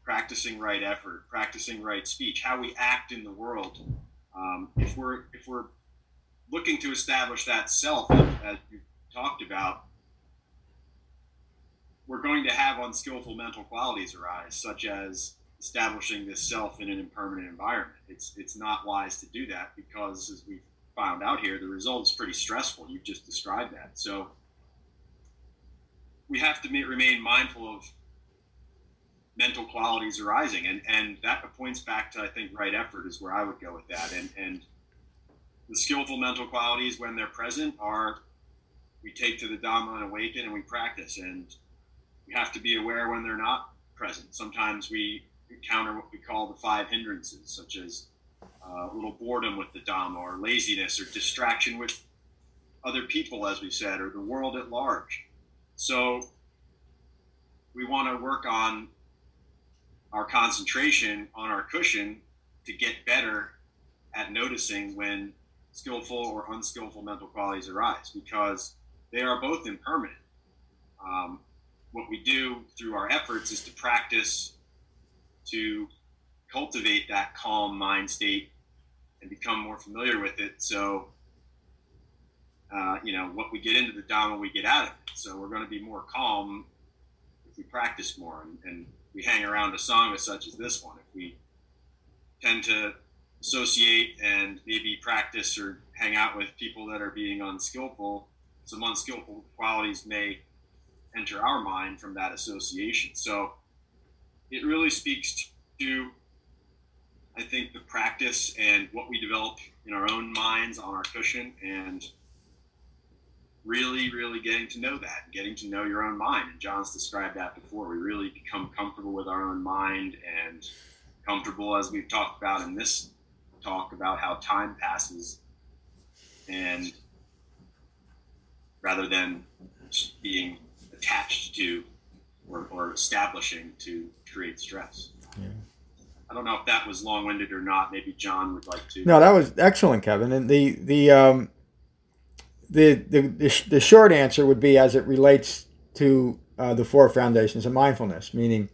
practicing right effort, practicing right speech, how we act in the world. Um, if we're if we're looking to establish that self, as you talked about, we're going to have unskillful mental qualities arise, such as establishing this self in an impermanent environment. It's it's not wise to do that because, as we found out here, the result is pretty stressful. You've just described that. So we have to ma- remain mindful of mental qualities arising, and and that points back to I think right effort is where I would go with that, and and the skillful mental qualities when they're present are we take to the Dhamma and awaken and we practice and we have to be aware when they're not present. Sometimes we encounter what we call the five hindrances, such as uh, a little boredom with the Dhamma or laziness or distraction with other people, as we said, or the world at large. So we want to work on our concentration on our cushion to get better at noticing when skillful or unskillful mental qualities arise because they are both impermanent. Um, what we do through our efforts is to practice to cultivate that calm mind state and become more familiar with it. So, uh, you know, what we get into the Dhamma, we get out of it. So we're going to be more calm if we practice more and, and we hang around a sangha such as this one. If we tend to associate and maybe practice or hang out with people that are being unskillful, some unskillful qualities may enter our mind from that association. So it really speaks to, I think, the practice and what we develop in our own minds on our cushion and really, really getting to know that, getting to know your own mind. And John's described that before. We really become comfortable with our own mind and comfortable, as we've talked about in this talk, about how time passes and rather than being attached to or, or establishing to create stress. Yeah. I don't know if that was long winded or not. Maybe John would like to. No, that was excellent, Kevin. And the the um, the, the the sh- the short answer would be as it relates to uh, the four foundations of mindfulness, meaning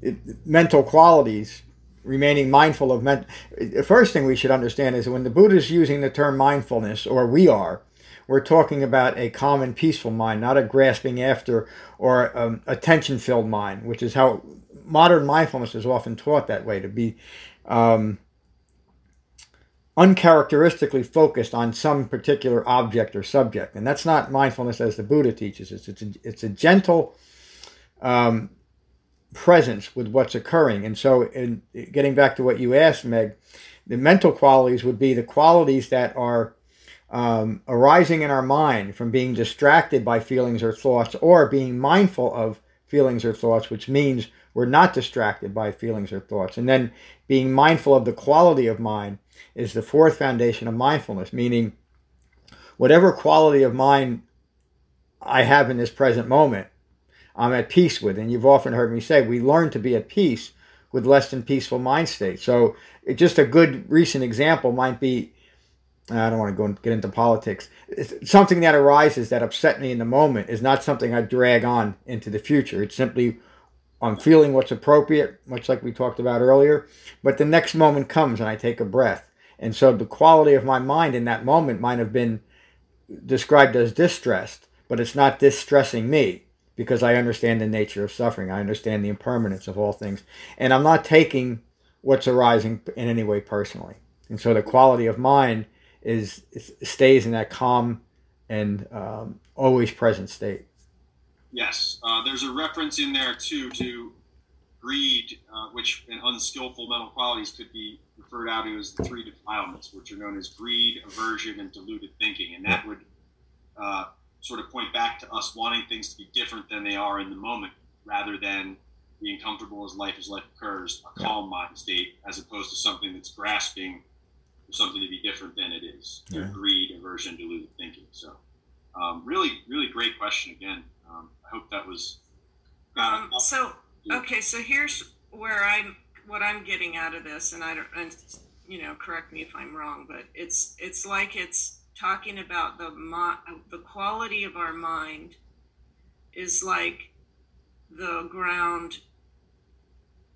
it, mental qualities remaining mindful of men- the first thing we should understand is when the Buddha is using the term mindfulness, or we are, we're talking about a calm and peaceful mind, not a grasping after or um, attention filled mind, which is how modern mindfulness is often taught that way to be um, uncharacteristically focused on some particular object or subject. And that's not mindfulness as the Buddha teaches us. It's a, it's a gentle um, presence with what's occurring. And so, in getting back to what you asked, Meg, the mental qualities would be the qualities that are um, arising in our mind from being distracted by feelings or thoughts or being mindful of feelings or thoughts, which means we're not distracted by feelings or thoughts. And then being mindful of the quality of mind is the fourth foundation of mindfulness, meaning whatever quality of mind I have in this present moment, I'm at peace with. And you've often heard me say, we learn to be at peace with less than peaceful mind states. So just a good recent example might be I don't want to go and get into politics. It's something that arises that upset me in the moment is not something I drag on into the future. It's simply I'm feeling what's appropriate, much like we talked about earlier. But the next moment comes and I take a breath. And so the quality of my mind in that moment might have been described as distressed, but it's not distressing me because I understand the nature of suffering. I understand the impermanence of all things. And I'm not taking what's arising in any way personally. And so the quality of mind is, is stays in that calm and um, always present state. Yes, uh, there's a reference in there too to greed, uh, which in unskillful mental qualities could be referred out to as the three defilements, which are known as greed, aversion, and deluded thinking, and that would uh, sort of point back to us wanting things to be different than they are in the moment, rather than being comfortable as life as life occurs, a calm mind state, as opposed to something that's grasping for something to be different than it is. Yeah. Greed, aversion, deluded thinking. So, um, really, really great question again. Um, I hope that was. Um, so okay, so here's where I'm what I'm getting out of this, and I don't, and, you know, correct me if I'm wrong, but it's it's like it's talking about the mo- the quality of our mind is like the ground.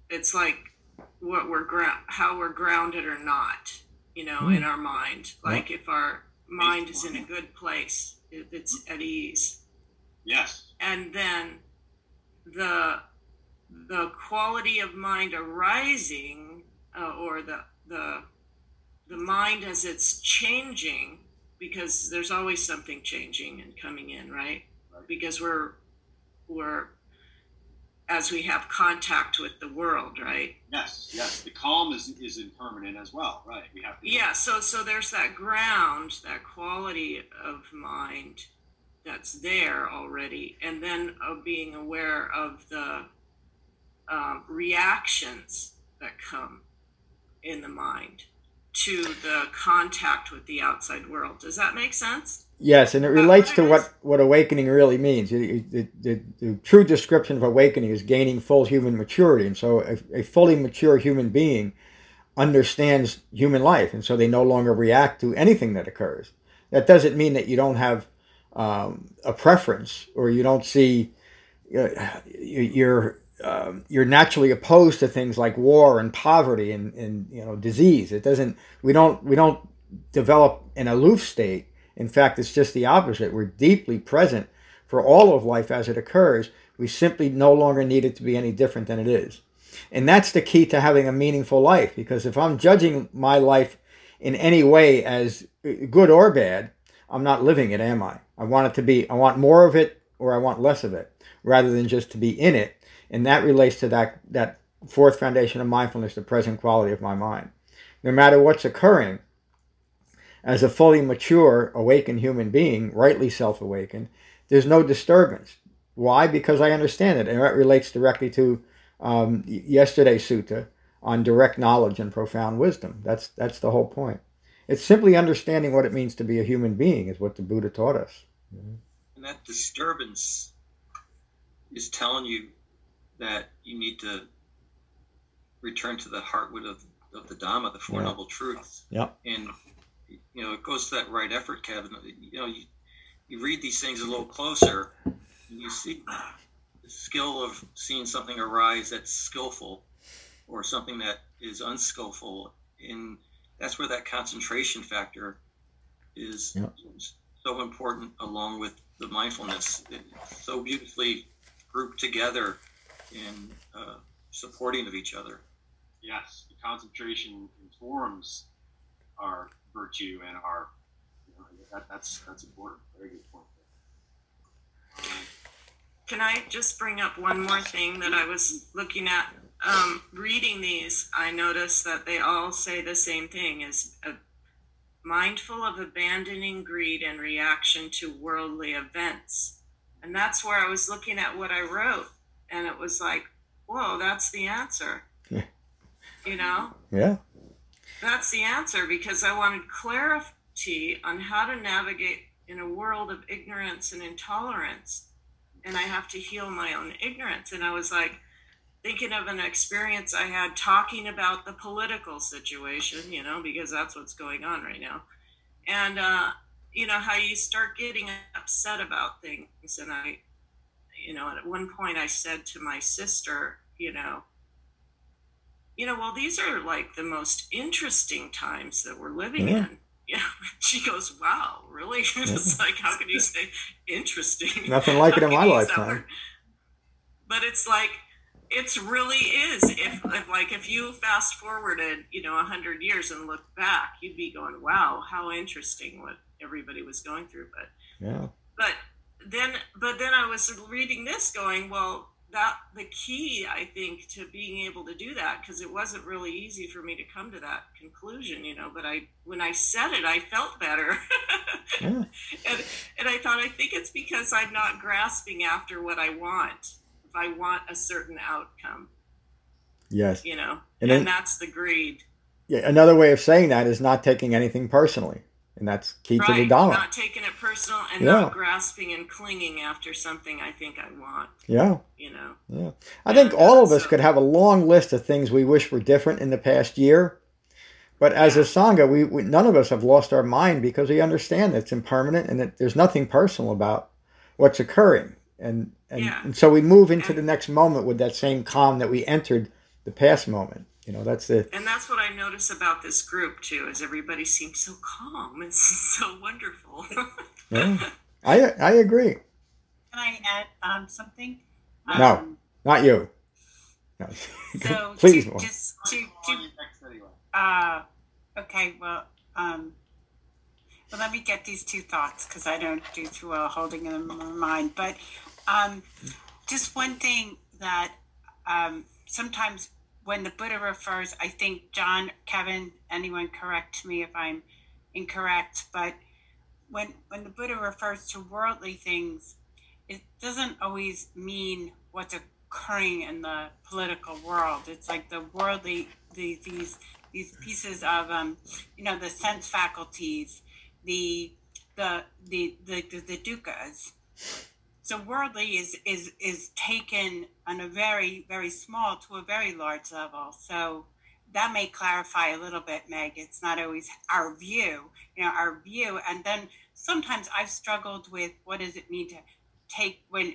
It's like what we're ground, how we're grounded or not, you know, mm. in our mind. Like if our mind is in a good place, if it's at ease. Yes and then the the quality of mind arising uh, or the the the mind as it's changing because there's always something changing and coming in right because we're we're as we have contact with the world right yes yes the calm is is impermanent as well right we have to yeah so so there's that ground that quality of mind that's there already, and then of being aware of the um, reactions that come in the mind to the contact with the outside world. Does that make sense? Yes, and it relates to what, what awakening really means. The, the, the, the, true description of awakening is gaining full human maturity. And so a, a fully mature human being understands human life, and so they no longer react to anything that occurs. That doesn't mean that you don't have um, a preference or you don't see uh, you're um, you're naturally opposed to things like war and poverty and, and you know disease. It doesn't we don't we don't develop an aloof state. In fact, it's just the opposite. We're deeply present for all of life as it occurs. We simply no longer need it to be any different than it is. And that's the key to having a meaningful life because if I'm judging my life in any way as good or bad, I'm not living it, am I? I want it to be, I want more of it or I want less of it rather than just to be in it. And that relates to that, that fourth foundation of mindfulness, the present quality of my mind. No matter what's occurring, as a fully mature, awakened human being, rightly self awakened, there's no disturbance. Why? Because I understand it. And that relates directly to um, yesterday's sutta on direct knowledge and profound wisdom. That's, that's the whole point. It's simply understanding what it means to be a human being, is what the Buddha taught us. And that disturbance is telling you that you need to return to the heartwood of, of the Dhamma, the Four yeah. Noble Truths. Yeah. And, you know, it goes to that right effort, Kevin. You know, you, you read these things a little closer, and you see the skill of seeing something arise that's skillful or something that is unskillful. And that's where that concentration factor is Yep. so important, along with the mindfulness. It's so beautifully grouped together and uh, supporting of each other. Yes, the concentration informs our virtue and our. You know, that, that's that's important. Very good point. Can I just bring up one more thing that I was looking at? Um, reading these, I noticed that they all say the same thing: is uh, mindful of abandoning greed and reaction to worldly events, and that's where I was looking at what I wrote, and it was like, whoa, that's the answer. Yeah. You know, Yeah. That's the answer because I wanted clarity on how to navigate in a world of ignorance and intolerance. And I have to heal my own ignorance. And I was like thinking of an experience I had talking about the political situation, you know, because that's what's going on right now. And, uh, you know, how you start getting upset about things. And I, you know, at one point I said to my sister, you know, you know, well, these are like the most interesting times that we're living Yeah. in. Yeah. She goes, wow, really? it's like, how can you say interesting? Nothing like it in my lifetime. But it's like, it's really is. If, if like, if you fast forwarded, you know, a hundred years and look back, you'd be going, wow, how interesting what everybody was going through. But Yeah. but then but then i was reading this going well that the key i think to being able to do that because it wasn't really easy for me to come to that conclusion you know but i when i said it i felt better Yeah. and, and i thought i think it's because i'm not grasping after what i want if i want a certain outcome Yes. you know And and, then- that's the greed Yeah. Another way of saying that is not taking anything personally, and that's key to the right Dharma. not taking it personal and Yeah. not grasping and clinging after something i think i want Yeah. you know Yeah. I think all of us could have a long list of things we wish were different in the past year. But as a Sangha, we, we none of us have lost our mind because we understand that it's impermanent and that there's nothing personal about what's occurring. And and, Yeah. and so we move into the next moment with that same calm that we entered the past moment. You know, that's it And that's what I notice about this group too, is everybody seems so calm. It's so wonderful. yeah. I I agree. Can I add um, something? No, Um, not you. No. So Please, to, just to, to uh, okay, well, um, well, let me get these two thoughts because I don't do too well holding them in my mind. But um, just one thing that um, sometimes when the Buddha refers, I think John, Kevin, anyone correct me if I'm incorrect, but when when the Buddha refers to worldly things, it doesn't always mean what's occurring in the political world. It's like the worldly the, these these pieces of um, you know the sense faculties, the the the the, the, the. So worldly is is is taken on a very very small to a very large level. So that may clarify a little bit, Meg. It's not always our view, you know, our view. And then sometimes I've struggled with what does it mean to take when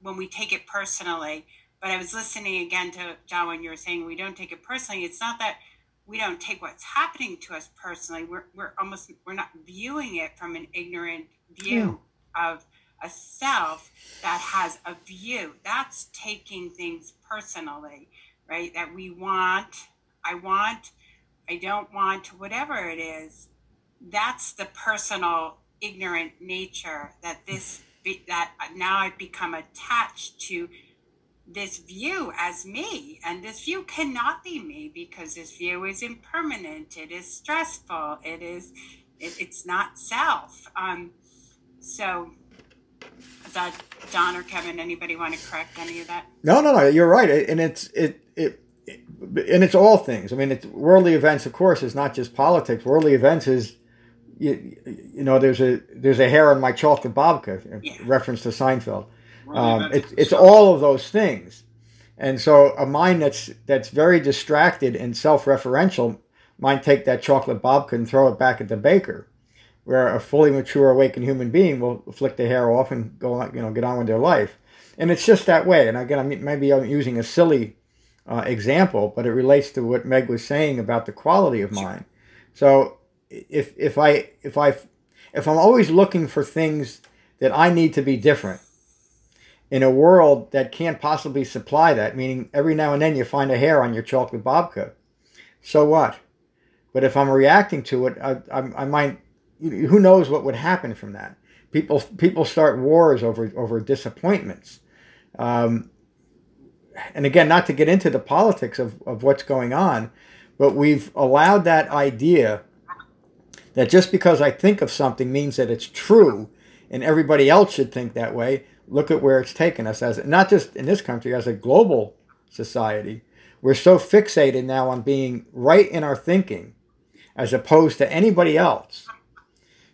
when we take it personally. But I was listening again to John when you were saying we don't take it personally. It's not that we don't take what's happening to us personally. We're we're almost we're not viewing it from an ignorant view of a self that has a view. That's taking things personally, right? That we want, I want, I don't want, whatever it is. That's the personal ignorant nature that this that now I've become attached to this view as me and this view cannot be me because this view is impermanent it is stressful it is it, it's not self um so is that don or kevin anybody want to correct any of that No, no, no. You're right, and it's it, it, it and it's all things. I mean, it's worldly events. Of course, is not just politics. Worldly events is, you, you know, there's a there's a hair on my chocolate babka. a Reference to Seinfeld. Um, it's it's all of those things, and so a mind that's that's very distracted and self-referential might take that chocolate babka and throw it back at the baker, where a fully mature, awakened human being will flick the hair off and go, on, you know, get on with their life. And it's just that way. And again, I mean, maybe I'm using a silly uh, example, but it relates to what Meg was saying about the quality of mind. So if if I if I if I'm always looking for things that I need to be different in a world that can't possibly supply that, meaning every now and then you find a hair on your chocolate babka, so what? But if I'm reacting to it, I, I, I might. Who knows what would happen from that? People people start wars over over disappointments. Um, and again, not to get into the politics of, of what's going on, but we've allowed that idea that just because I think of something means that it's true and everybody else should think that way. Look at where it's taken us as not just in this country, as a global society. We're so fixated now on being right in our thinking as opposed to anybody else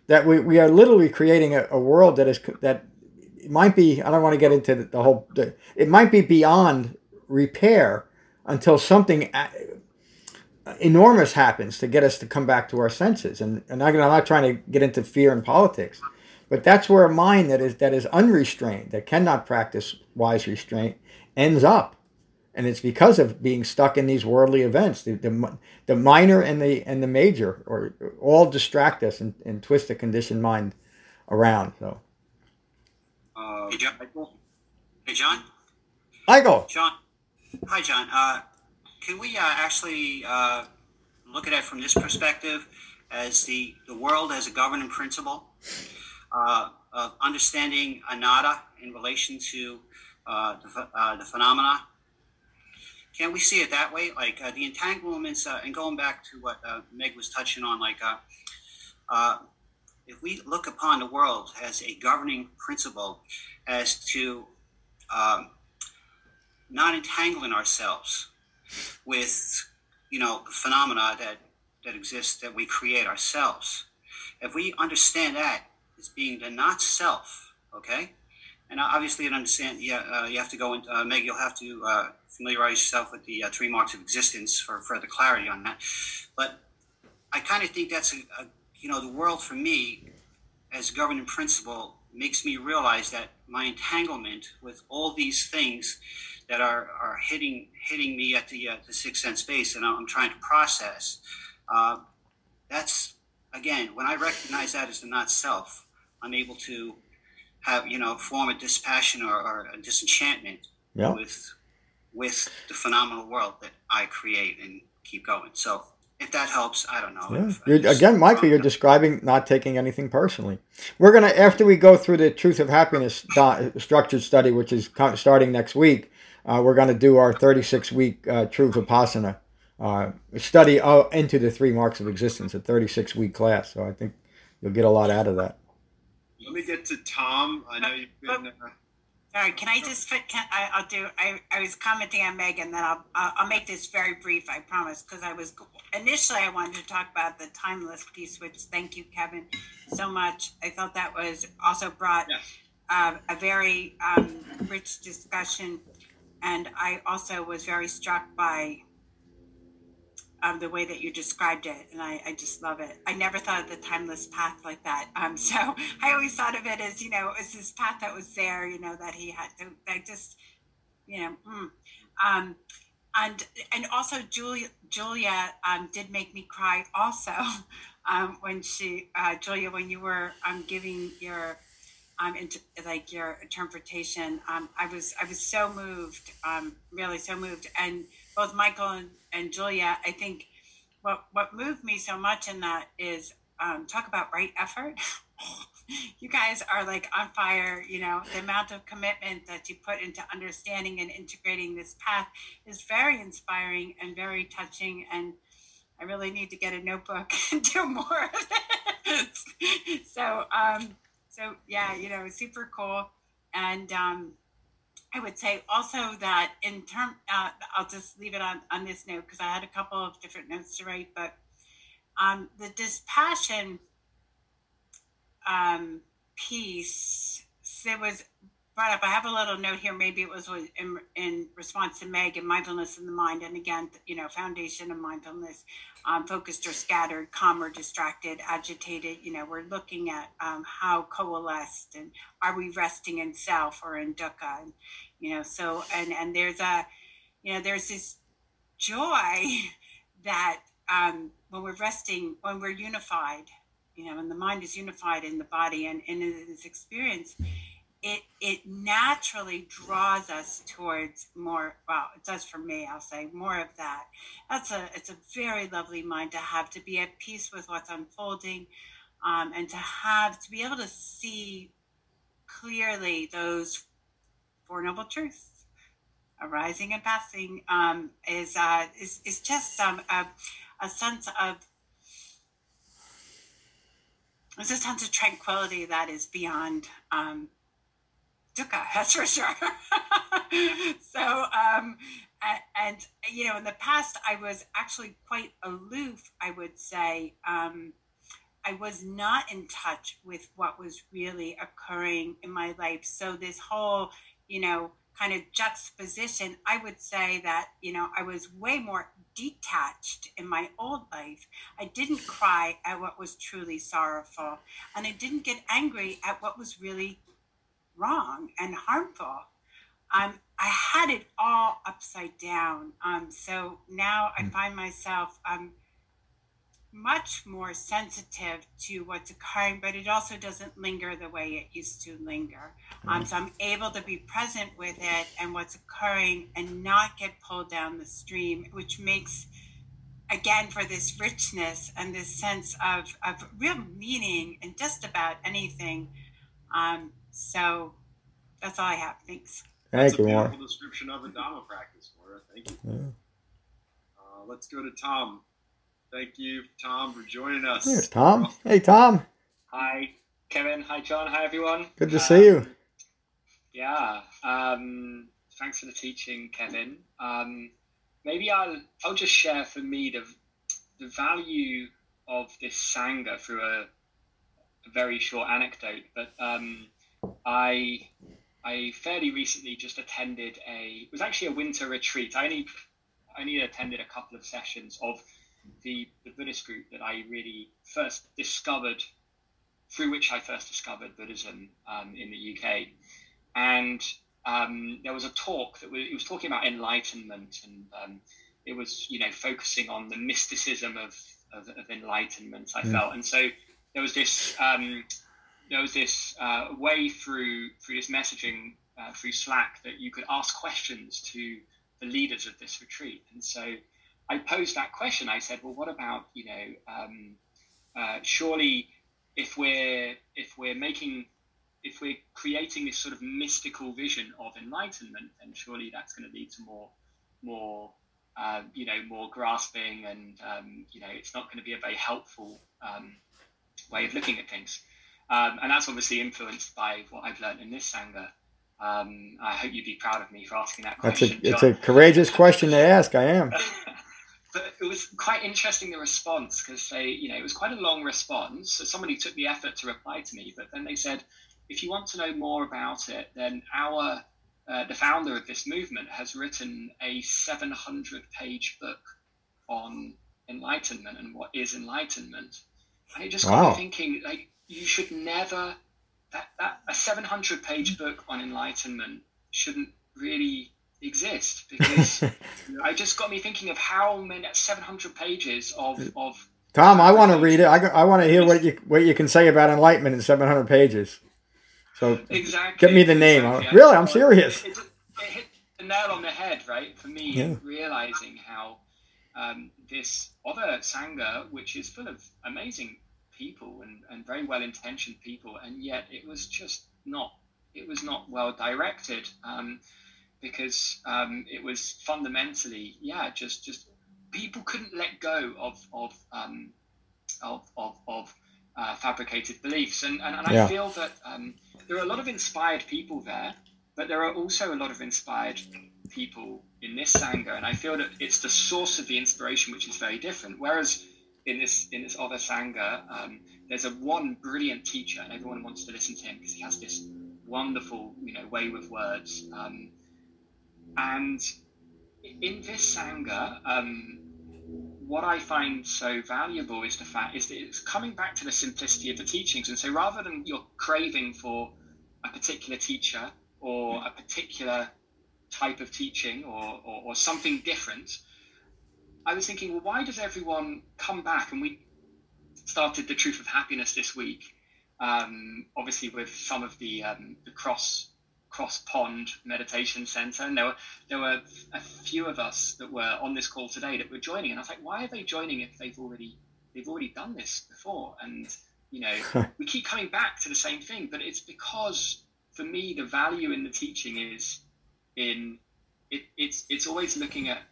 that we, we are literally creating a, a world that is that might be I don't want to get into the, the whole it might be beyond repair until something uh, enormous happens to get us to come back to our senses. And, and I'm not trying to get into fear and politics but that's where a mind that is that is unrestrained that cannot practice wise restraint ends up and it's because of being stuck in these worldly events the, the, the minor and the and the major or all distract us and, and twist the conditioned mind around so uh, hey, John. Hey, John. Michael. John. Hi, John. Uh, can we uh, actually uh, look at it from this perspective as the, the world as a governing principle uh, of understanding anatta in relation to uh, the, the phenomena? Can we see it that way? Like the entanglements, and going back to what Meg was touching on, like if we look upon the world as a governing principle as to um, not entangling ourselves with you know phenomena that that exist that we create ourselves if we understand that as being the not self okay and obviously to understand yeah uh, you have to go into uh, meg you'll have to uh, familiarize yourself with the uh, three marks of existence for further clarity on that but i kind of think that's a, a you know, the world for me as governing principle makes me realize that my entanglement with all these things that are, are hitting hitting me at the, uh, the sixth sense space and I'm trying to process. Uh, that's again when I recognize that as the not self, I'm able to have you know form a dispassion or, or a disenchantment yeah. with with the phenomenal world that I create and keep going. So if that helps, I don't know. Yeah. You're, again, Michael, you're describing not taking anything personally. We're gonna after we go through the Truth of Happiness structured study, which is starting next week. Uh, we're going to do our 36 week uh, Truth Vipassana uh, study into the three marks of existence, a 36 week class. So I think you'll get a lot out of that. Let me get to Tom. I know you've been. Sorry, can I just fit? Can, I, will do. I, I was commenting on Megan, then I'll I'll make this very brief. I promise, because I was initially I wanted to talk about the timeless piece, which thank you, Kevin, so much. I thought that was also brought yes. uh, a very um, rich discussion, and I also was very struck by um, the way that you described it, and I, I, just love it. I never thought of the timeless path like that. Um, so I always thought of it as you know, as this path that was there, you know, that he had to. I just, you know, mm. um, and and also Julia Julia um, did make me cry also um, when she uh, Julia when you were um, giving your um, into, like your interpretation. Um, I was I was so moved, um, really so moved, and both Michael and, and Julia, I think what what moved me so much in that is um, talk about right effort. you guys are like on fire. You know the amount of commitment that you put into understanding and integrating this path is very inspiring and very touching. And I really need to get a notebook and do more of it. so um, so yeah, you know, super cool. And um, I would say also that in term, uh, I'll just leave it on, on this note because I had a couple of different notes to write, but um, the dispassion um, piece, there was brought up. I have a little note here. Maybe it was in, in response to Meg and mindfulness in the mind. And again, you know, foundation of mindfulness, um, focused or scattered, calm or distracted, agitated. You know, we're looking at um, how coalesced and are we resting in self or in dukkha? And, you know, so, and, and there's a, you know, there's this joy that um, when we're resting, when we're unified, you know, when the mind is unified in the body and, and in this experience, it it naturally draws us towards more well it does for me i'll say more of that. That's a it's a very lovely mind to have to be at peace with what's unfolding um, and to have to be able to see clearly those four noble truths arising and passing um, is uh, is is just um, a, a sense of there's a sense of tranquility that is beyond um, dukkha, that's for sure. so, um, and, and, you know, in the past, I was actually quite aloof, I would say. Um, I was not in touch with what was really occurring in my life. So, this whole, you know, kind of juxtaposition, I would say that, you know, I was way more detached in my old life. I didn't cry at what was truly sorrowful, and I didn't get angry at what was really wrong and harmful. Um, I had it all upside down. Um, so now I hmm. find myself um, much more sensitive to what's occurring, but it also doesn't linger the way it used to linger. Um, hmm. so I'm able to be present with it and what's occurring and not get pulled down the stream, which makes, again, for this richness and this sense of, of real meaning in just about anything. Um, so that's all I have. Thanks. Thank that's you, a Maura. beautiful description of a Dhamma practice, Maura. Thank you. Yeah. Uh, let's go to Tom. Thank you, Tom, for joining us. There's Tom. Hey, Tom. Hi, Kevin. Hi, John. Hi, everyone. Good to um, see you. Yeah. Um, thanks for the teaching, Kevin. Um, maybe I'll I'll just share for me the the value of this sangha through a a very short anecdote, but um, I I fairly recently just attended a it was actually a winter retreat. I only I only attended a couple of sessions of the, the Buddhist group that I really first discovered through which I first discovered Buddhism um, in the UK. And um, there was a talk that was, it was talking about enlightenment, and um, it was you know focusing on the mysticism of of, of enlightenment. I mm. felt, and so there was this um, there was this uh, way through through this messaging uh, through Slack that you could ask questions to the leaders of this retreat, and so I posed that question. I said, well, what about you know, um, uh, surely if we're if we're making if we're creating this sort of mystical vision of enlightenment, then surely that's going to lead to more more uh, you know more grasping, and um, you know it's not going to be a very helpful um, way of looking at things. Um, and that's obviously influenced by what I've learned in this Sangha. Um, I hope you'd be proud of me for asking that question. That's a, it's a courageous question to ask. I am. but it was quite interesting the response because they, you know, it was quite a long response. So somebody took the effort to reply to me, but then they said, if you want to know more about it, then our uh, the founder of this movement has written a 700 page book on enlightenment and what is enlightenment. And it just got wow. me thinking, like, you should never that, that a 700 page mm. book on enlightenment shouldn't really exist because I just got me thinking of how many 700 pages of mm. of Tom, I want to uh, read it. I, I want to hear what you what you can say about enlightenment in 700 pages. So exactly, get me the name. Exactly. Uh, really, I'm serious. It, it, it, hit the nail on the head, right? For me, yeah. realizing how um, this other sangha, which is full of amazing people and, and very well intentioned people, and yet it was just not it was not well directed um, because um, it was fundamentally yeah just just people couldn't let go of of um, of of, of uh, fabricated beliefs and and, and yeah. I feel that um, there are a lot of inspired people there, but there are also a lot of inspired people in this sangha, and I feel that it's the source of the inspiration which is very different. Whereas in this in this other sangha, um, there's a one brilliant teacher, and everyone wants to listen to him because he has this wonderful, you know, way with words. Um, and in this sangha, um, what I find so valuable is the fact is that it's coming back to the simplicity of the teachings. And so, rather than you're craving for a particular teacher or a particular type of teaching or, or, or something different, I was thinking, well, why does everyone come back? And we started the Truth of Happiness this week, um, obviously with some of the um, the cross cross pond meditation center, and there were there were a few of us that were on this call today that were joining, and I was like, why are they joining if they've already they've already done this before? And you know, we keep coming back to the same thing, but it's because for me the value in the teaching is in it, it's it's always looking at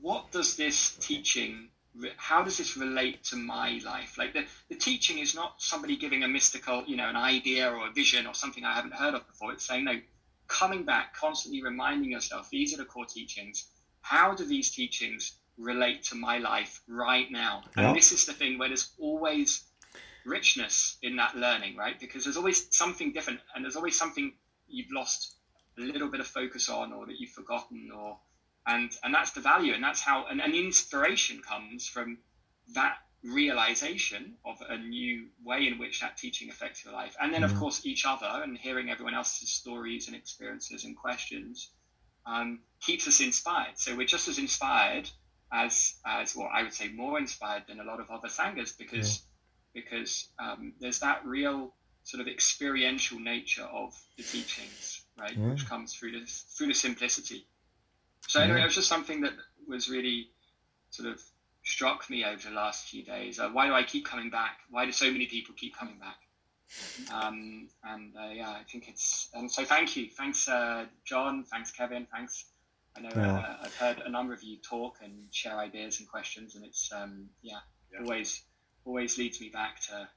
what does this teaching how does this relate to my life? Like the, the teaching is not somebody giving a mystical you know an idea or a vision or something i haven't heard of before. It's saying no coming back constantly reminding yourself these are the core teachings. How do these teachings relate to my life right now? And this is the thing where there's always richness in that learning right? Because there's always something different and there's always something you've lost a little bit of focus on or that you've forgotten or and and that's the value and that's how and, and inspiration comes from that realization of a new way in which that teaching affects your life and then of mm-hmm. course each other and hearing everyone else's stories and experiences and questions um, keeps us inspired so we're just as inspired as as well i would say more inspired than a lot of other sanghas because yeah. because um, there's that real sort of experiential nature of the teachings right yeah. which comes through the through the simplicity so anyway, it was just something that was really sort of struck me over the last few days. Uh, why do I keep coming back? Why do so many people keep coming back? Um, and uh, yeah, I think it's and so thank you, thanks uh, John, thanks Kevin, thanks. I know yeah. Uh, I've heard a number of you talk and share ideas and questions, and it's um, yeah, yeah, always always leads me back to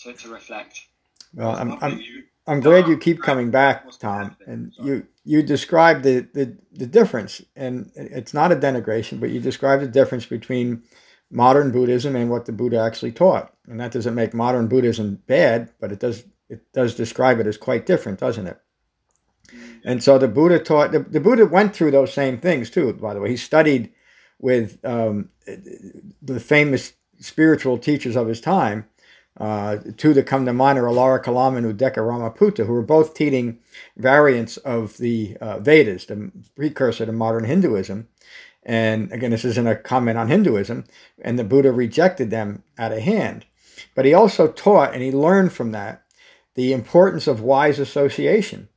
to, to reflect. Well, I'm, I'm, I'm glad you keep coming back, Tom. And you you described the, the, the difference, and it's not a denigration, but you described the difference between modern Buddhism and what the Buddha actually taught. And that doesn't make modern Buddhism bad, but it does it does describe it as quite different, doesn't it? And so the Buddha taught the, the Buddha went through those same things too. By the way, he studied with um, the famous spiritual teachers of his time uh, two that come to mind are Alara Kalam and Uddaka Ramaputta, who were both teaching variants of the uh, Vedas, the precursor to modern Hinduism. And again, this isn't a comment on Hinduism, and the Buddha rejected them out of hand. But he also taught, and he learned from that, the importance of wise association.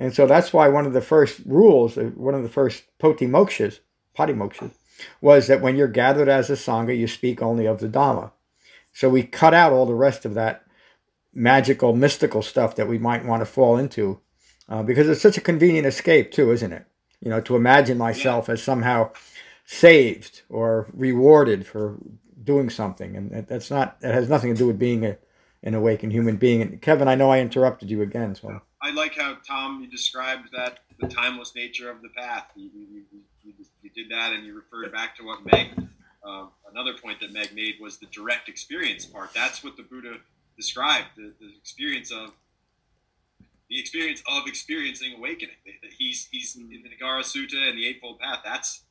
And so that's why one of the first rules, uh, one of the first potimokshas, patimoksha, was that when you're gathered as a sangha, you speak only of the Dhamma. So we cut out all the rest of that magical, mystical stuff that we might want to fall into uh, because it's such a convenient escape, too, isn't it? You know, to imagine myself as somehow saved or rewarded for doing something. And that's not, it has nothing to do with being a, an awakened human being. And Kevin, I know I interrupted you again. So I like how, Tom, you described that the timeless nature of the path. You, you, you, you did that and you referred back to what Meg um, another point that Meg made was the direct experience part. That's what the Buddha described the, the experience of the experience of experiencing awakening. He's he's in the Nagara Sutta and the Eightfold Path. That's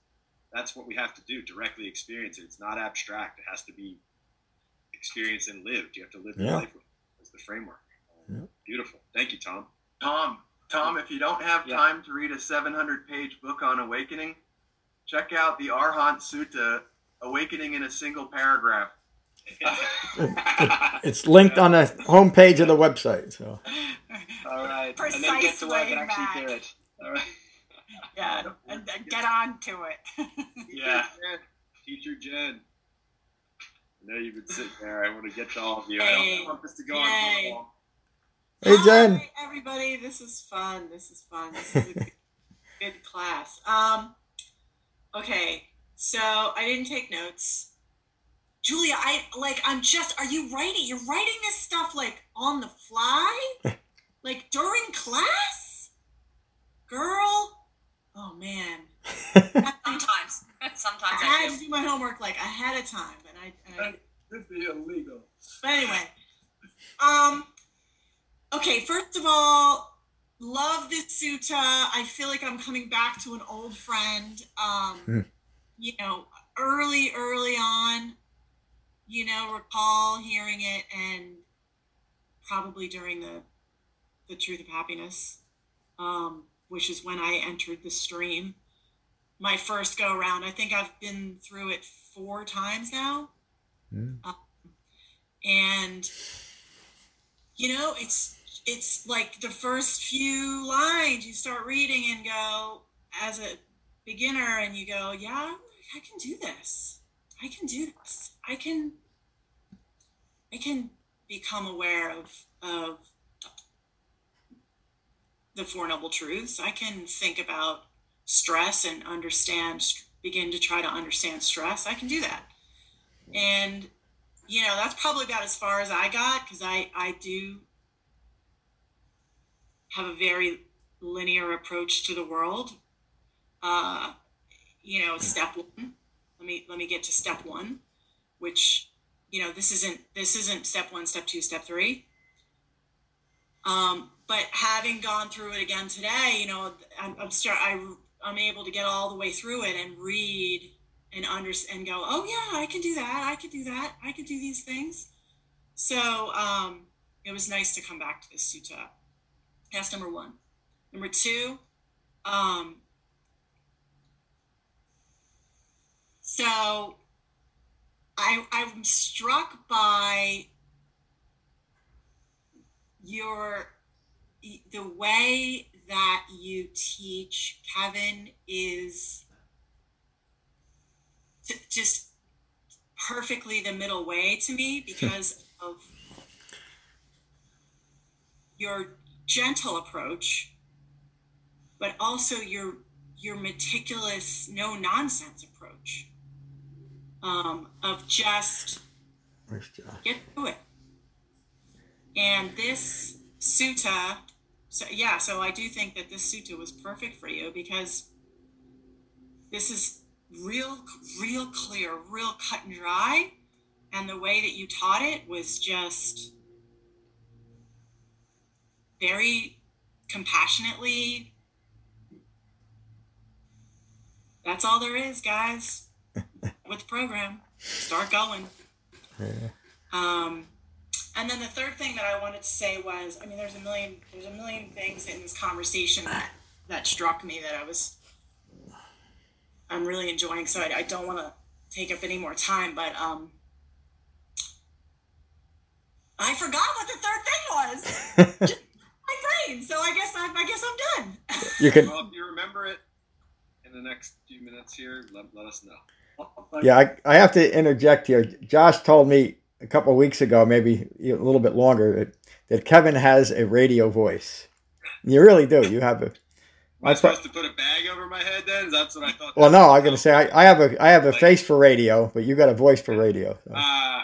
that's what we have to do. Directly experience it. It's not abstract. It has to be experienced and lived. You have to live yeah. your life with it as the framework. Yeah. Beautiful. Thank you, Tom. Tom, Tom, if you don't have yeah. time to read a 700 page book on awakening, check out the Arhat Sutta awakening in a single paragraph. it's linked on the homepage of the website. So. All right, Precise and then get to work and actually do it. All right. Yeah, and, and get on to it. yeah, teacher Jen. I know you've been sitting there. I want to get to all of you. Hey. I don't want this to go Yay. on Hey Jen. Hi, everybody. This is fun. This is fun. This is a good, good class. Um, okay, so I didn't take notes. Julia, I like I'm just are you writing you're writing this stuff like on the fly? like during class? Girl? Oh man. Sometimes. Sometimes I, I had to do my homework like ahead of time, but I, I That'd be illegal. But anyway. Um okay, first of all, love this sutta. I feel like I'm coming back to an old friend. Um mm you know, early, early on, you know, recall hearing it and probably during the the truth of happiness, um, which is when I entered the stream. my first go around. I think I've been through it four times now. Mm. Um, and you know, it's it's like the first few lines you start reading and go as a beginner and you go, yeah, I can do this. I can do this. I can I can become aware of of the four noble truths. I can think about stress and understand begin to try to understand stress. I can do that. And you know, that's probably about as far as I got because I I do have a very linear approach to the world. Uh, you know, step one. Let me let me get to step one, which you know this isn't this isn't step one, step two, step three. Um, but having gone through it again today, you know, I'm, I'm start I I'm able to get all the way through it and read and understand and go, oh yeah, I can do that. I can do that. I can do these things. So um, it was nice to come back to this sutta. That's number one. Number two, um, so I, I'm struck by your the way that you teach Kevin is just perfectly the middle way to me because of your gentle approach, but also your your meticulous, no nonsense approach um, of just get to it. And this sutta, so yeah, so I do think that this sutta was perfect for you because this is real, real clear, real cut and dry, and the way that you taught it was just very compassionately. That's all there is, guys. with the program, start going. Yeah. Um, and then the third thing that I wanted to say was, I mean, there's a million, there's a million things in this conversation that that struck me that I was, I'm really enjoying. So I, I don't want to take up any more time, but um, I forgot what the third thing was. my brain. So I guess I, I guess I'm done. You can. Well, if you remember it in the next few minutes here, let, let us know. Yeah, I, I have to interject here. Josh told me a couple of weeks ago, maybe a little bit longer, that, that Kevin has a radio voice. You really do. You have a. Am I supposed to put a bag over my head then? That's what I thought. Well, no, I'm going to say I, I have a I have a face for radio, but you got a voice for radio. So. Uh, I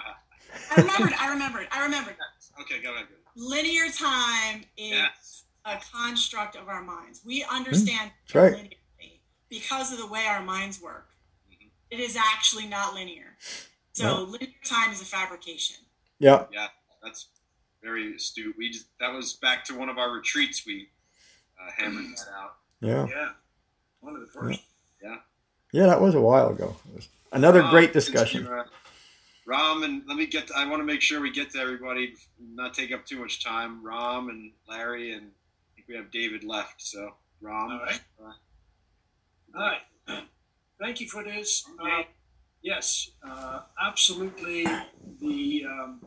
remembered. I remembered. I remembered. That. Okay, go ahead. Linear time is yes. a construct of our minds. We understand mm, right. linearly because of the way our minds work. Mm-hmm. It is actually not linear. So linear time is a fabrication. Yeah. Yeah, that's very astute. We just that was back to one of our retreats. We uh, hammered that out. Yeah. Yeah. One of the first. Yeah. Yeah, yeah that was a while ago. Another um, great discussion. You, uh, Ram and let me get. To, I want to make sure we get to everybody, not take up too much time. Ram and Larry and I think we have David left. So Ram. All right. Uh, All right. Thank you for this. Okay. Uh, yes, uh, absolutely. The um,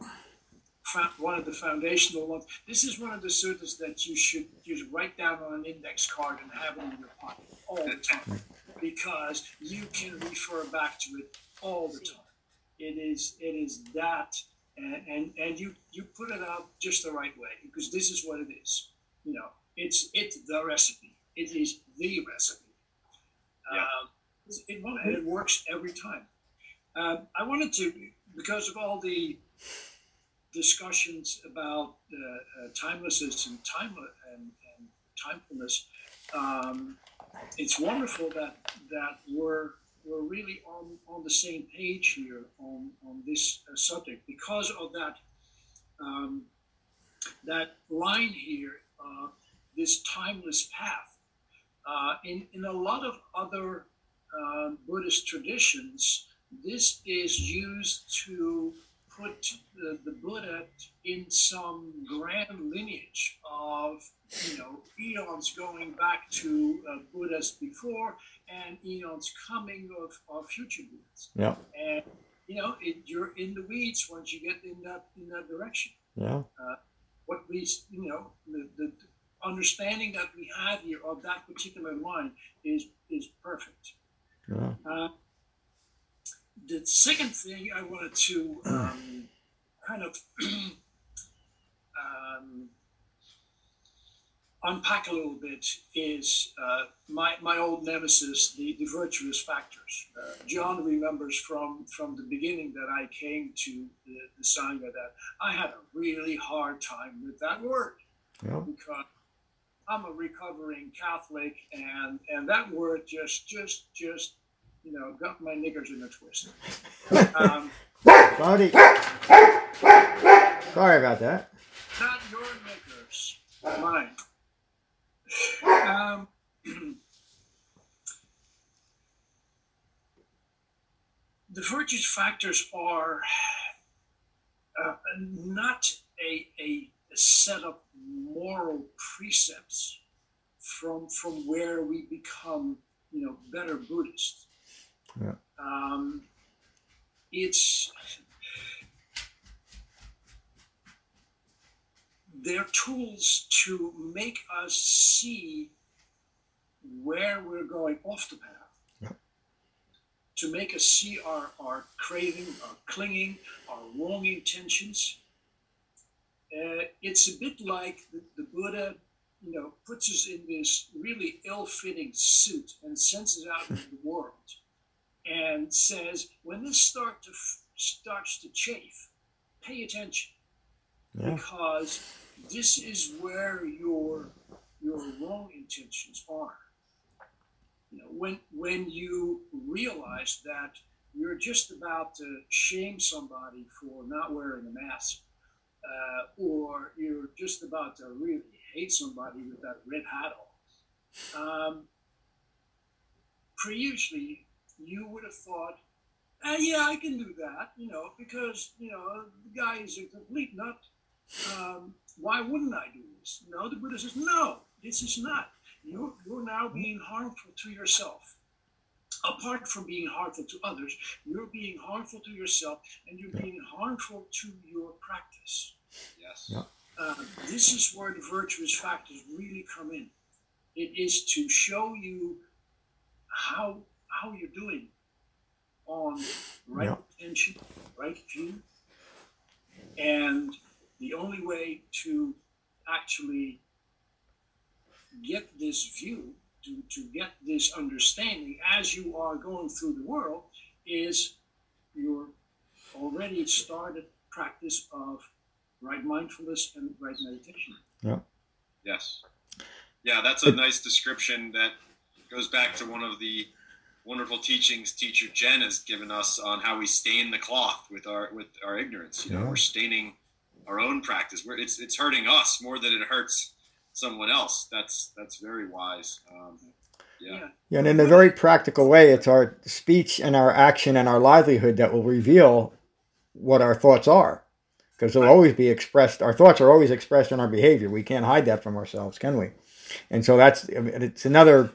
one of the foundational ones. This is one of the suttas that you should use write down on an index card and have it in your pocket all the time because you can refer back to it all the time. It is it is that, and and, and you you put it out just the right way because this is what it is. You know, it's it's the recipe. It is the recipe. Yeah. Um, it, it works every time. Um, I wanted to because of all the discussions about uh, uh, timelessness and time and, and timefulness. Um, it's wonderful that that we're we're really on, on the same page here on, on this uh, subject because of that um, that line here, uh, this timeless path. Uh, in, in a lot of other um, Buddhist traditions, this is used to put the, the Buddha in some grand lineage of, you know, eons going back to uh, Buddhas before and eons coming of, of future Buddhas. Yeah. And, you know, it, you're in the weeds once you get in that, in that direction. Yeah. Uh, what we, you know, the, the understanding that we have here of that particular line is, is perfect. Yeah. Uh, the second thing I wanted to um, kind of um, unpack a little bit is uh, my, my old nemesis, the, the virtuous factors. Uh, John remembers from, from the beginning that I came to the, the Sangha that I had a really hard time with that word Yeah. because I'm a recovering Catholic, and and that word just just just you know got my niggers in a twist. Um, Sorry. About that. not your knickers, mine. Um, the virtues factors are uh, not a, a set of moral precepts from from where we become you know better Buddhists. Yeah. Um, it's they're tools to make us see where we're going off the path. To make us see our, our craving, our clinging, our wrong intentions. Uh, it's a bit like the, the Buddha, you know, puts us in this really ill-fitting suit and sends us out into the world, and says, when this start to starts to chafe, pay attention Yeah. because this is where your your wrong intentions are. You know, when when you realize that you're just about to shame somebody for not wearing a mask, uh, or you're just about to really hate somebody with that red hat on, um, previously you would have thought, "Ah, yeah, I can do that, you know, because you know the guy is a complete nut. Um, why wouldn't I do this? No, the Buddha says, no, this is not. You're, you're now being harmful to yourself. Apart from being harmful to others, you're being harmful to yourself and you're being harmful to your practice. Yes. Yeah. Uh, this is where the virtuous factors really come in. It is to show you how how you're doing on right Yeah. intention, right view, and the only way to actually get this view, to, to get this understanding as you are going through the world, is your already started practice of right mindfulness and right meditation. Yeah. Yes. Yeah, that's a nice description that goes back to one of the wonderful teachings teacher Jen has given us on how we stain the cloth with our with our ignorance. You know, Yeah. we're staining our own practice. We're, it's it's hurting us more than it hurts someone else. That's that's very wise. Um, yeah. Yeah, and in a very practical way, it's our speech and our action and our livelihood that will reveal what our thoughts are. Because they'll always be expressed, our thoughts are always expressed in our behavior. We can't hide that from ourselves, can we? And so that's, it's another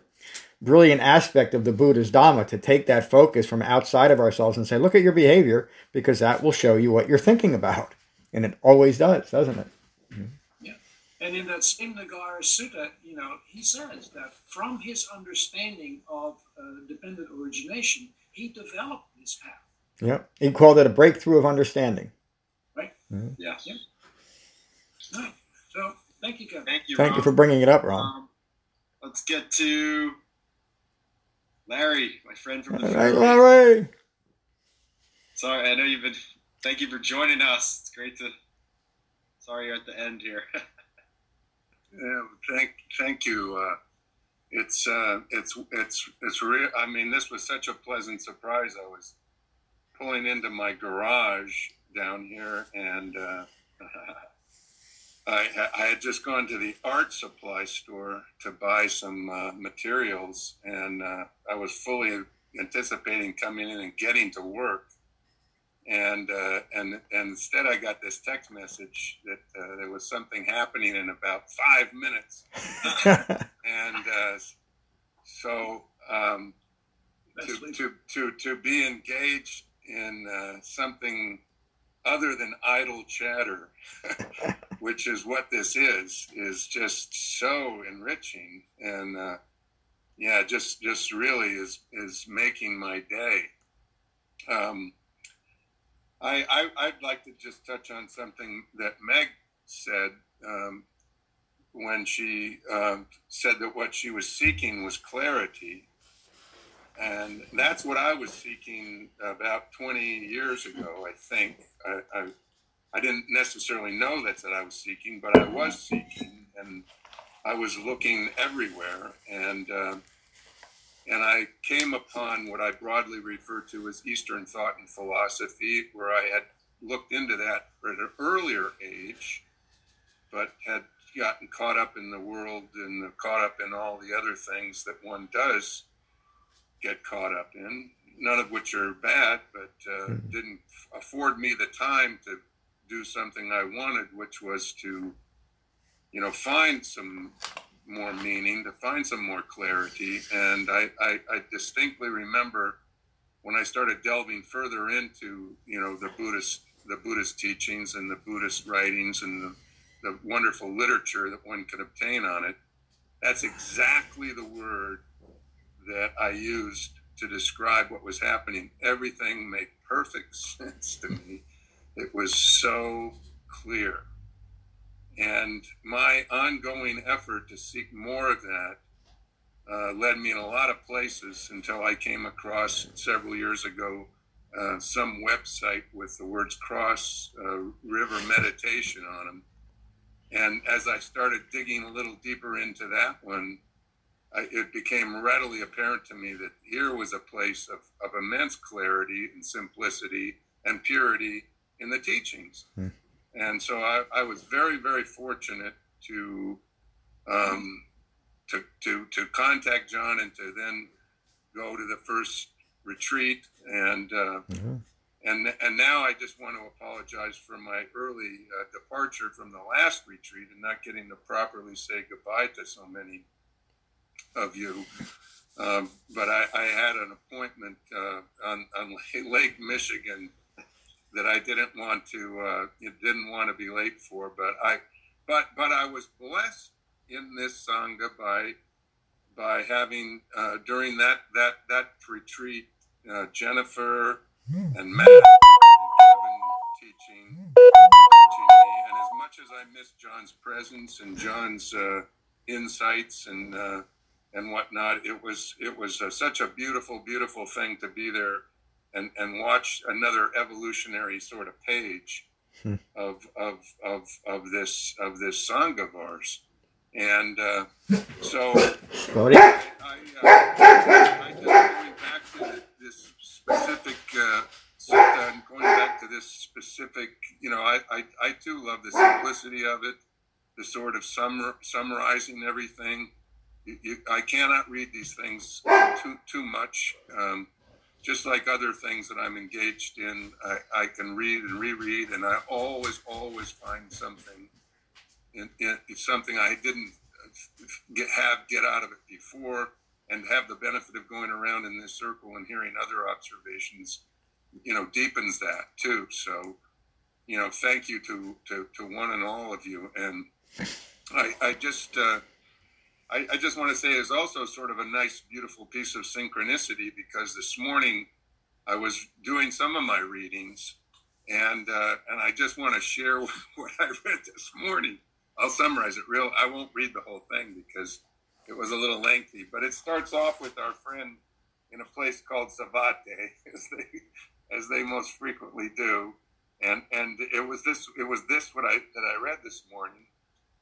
brilliant aspect of the Buddha's Dhamma to take that focus from outside of ourselves and say, look at your behavior, because that will show you what you're thinking about. And it always does, doesn't it? Yeah. And in that same Nagara Sutta, you know, he says that from his understanding of uh, dependent origination, he developed this path. Yeah. He called it a breakthrough of understanding. Right. Mhm. Yes. Right. So thank you, Kevin. Thank you. Thank you for bringing it up, Ron. Um, let's get to Larry, my friend from the All right, Philippines. Larry. Sorry, I know you've been. Thank you for joining us. It's great to. Sorry, you're at the end here. Yeah, thank, thank you. Uh, it's, uh, it's, it's, it's real. I mean, this was such a pleasant surprise. I was pulling into my garage down here, and uh, I, I had just gone to the art supply store to buy some uh, materials, and uh, I was fully anticipating coming in and getting to work. and uh, and and instead I got this text message that uh, there was something happening in about five minutes, and uh, so um, to, to to to be engaged in uh, something other than idle chatter, which is what this is, is just so enriching and uh, yeah, just just really is is making my day. Um, I, I would like to just touch on something that Meg said um, when she um, said that what she was seeking was clarity, and that's what I was seeking about 20 years ago. I think I, I, I didn't necessarily know that's what I was seeking, but I was seeking, and I was looking everywhere, and uh, and I came upon what I broadly refer to as Eastern thought and philosophy, where I had looked into that at an earlier age, but had gotten caught up in the world and caught up in all the other things that one does get caught up in, none of which are bad, but uh, mm-hmm. didn't afford me the time to do something I wanted, which was to, you know, find some more meaning, to find some more clarity. And I, I, I distinctly remember when I started delving further into, you know, the Buddhist the Buddhist teachings and the Buddhist writings and the, the wonderful literature that one can obtain on it. That's exactly the word that I used to describe what was happening. Everything made perfect sense to me. It was so clear. And my ongoing effort to seek more of that uh, led me in a lot of places until I came across several years ago uh, some website with the words cross uh, river meditation on them. And as I started digging a little deeper into that one, I, it became readily apparent to me that here was a place of, of immense clarity and simplicity and purity in the teachings. Hmm. And so I, I, was very, very fortunate to, um, to, to, to contact John and to then go to the first retreat. And, uh, mm-hmm. and, and now I just want to apologize for my early uh, departure from the last retreat and not getting to properly say goodbye to so many of you. Um, but I, I, had an appointment uh, on, on Lake Michigan that I didn't want to uh, didn't want to be late for. But I but but I was blessed in this sangha by by having uh, during that that that retreat uh, Jennifer hmm. and Matt and Kevin teaching teaching me, and as much as I miss John's presence and John's uh, insights and uh, and whatnot. It was it was uh, such a beautiful, beautiful thing to be there and and watch another evolutionary sort of page hmm. of, of of of this of this sangha of ours. And uh, so I, I, uh, I just going back to this specific uh, going back to this specific, you know, I, I, I too love the simplicity of it, the sort of summer, summarizing everything you, you, I cannot read these things too too much. Um, just like other things that I'm engaged in, I, I, can read and reread, and I always, always find something, in, in, something I didn't get have get out of it before, and have the benefit of going around in this circle and hearing other observations, you know, deepens that too. So, you know, thank you to to, to one and all of you, and I, I just. Uh, I, I just want to say is also sort of a nice, beautiful piece of synchronicity because this morning I was doing some of my readings, and uh, and I just want to share what I read this morning. I'll summarize it real. I won't read the whole thing because it was a little lengthy, but it starts off with our friend in a place called Savatthi, as they as they most frequently do, and and it was this it was this what I that I read this morning.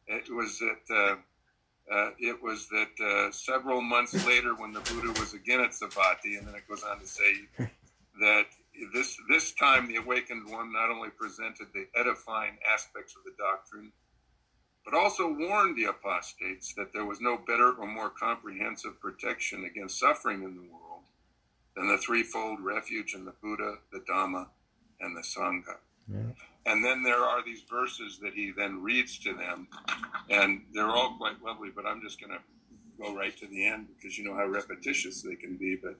It was that. Uh, uh, it was that uh, several months later, when the Buddha was again at Savatthi, and then it goes on to say that this this time the awakened one not only presented the edifying aspects of the doctrine, but also warned the apostates that there was no better or more comprehensive protection against suffering in the world than the threefold refuge in the Buddha, the Dhamma, and the Sangha. Yeah. And then there are these verses that he then reads to them, and they're all quite lovely. But I'm just going to go right to the end because you know how repetitious they can be. But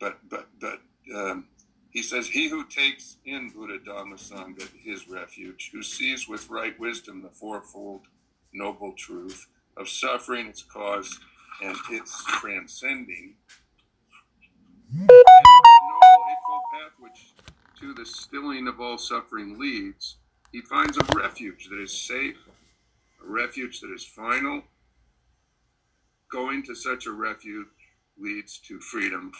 but but but um, he says, "He who takes in Buddha Dhamma Sangha his refuge, who sees with right wisdom the fourfold noble truth of suffering, its cause, and its transcending." And the noble eightfold path which to the stilling of all suffering leads, he finds a refuge that is safe, a refuge that is final. Going to such a refuge leads to freedom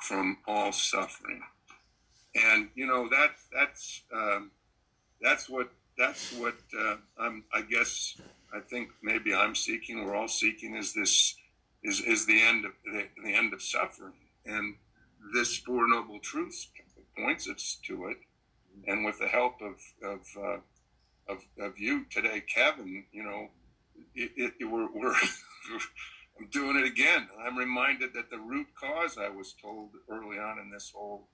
from all suffering. And you know that that's um, that's what that's what uh, I'm. I guess I think maybe I'm seeking. We're all seeking is this is is the end of the, the end of suffering and this four noble truths points us to it. And with the help of of uh, of, of you today, Kevin, you know, it, it, it we're, we're I'm doing it again. I'm reminded that the root cause I was told early on in this whole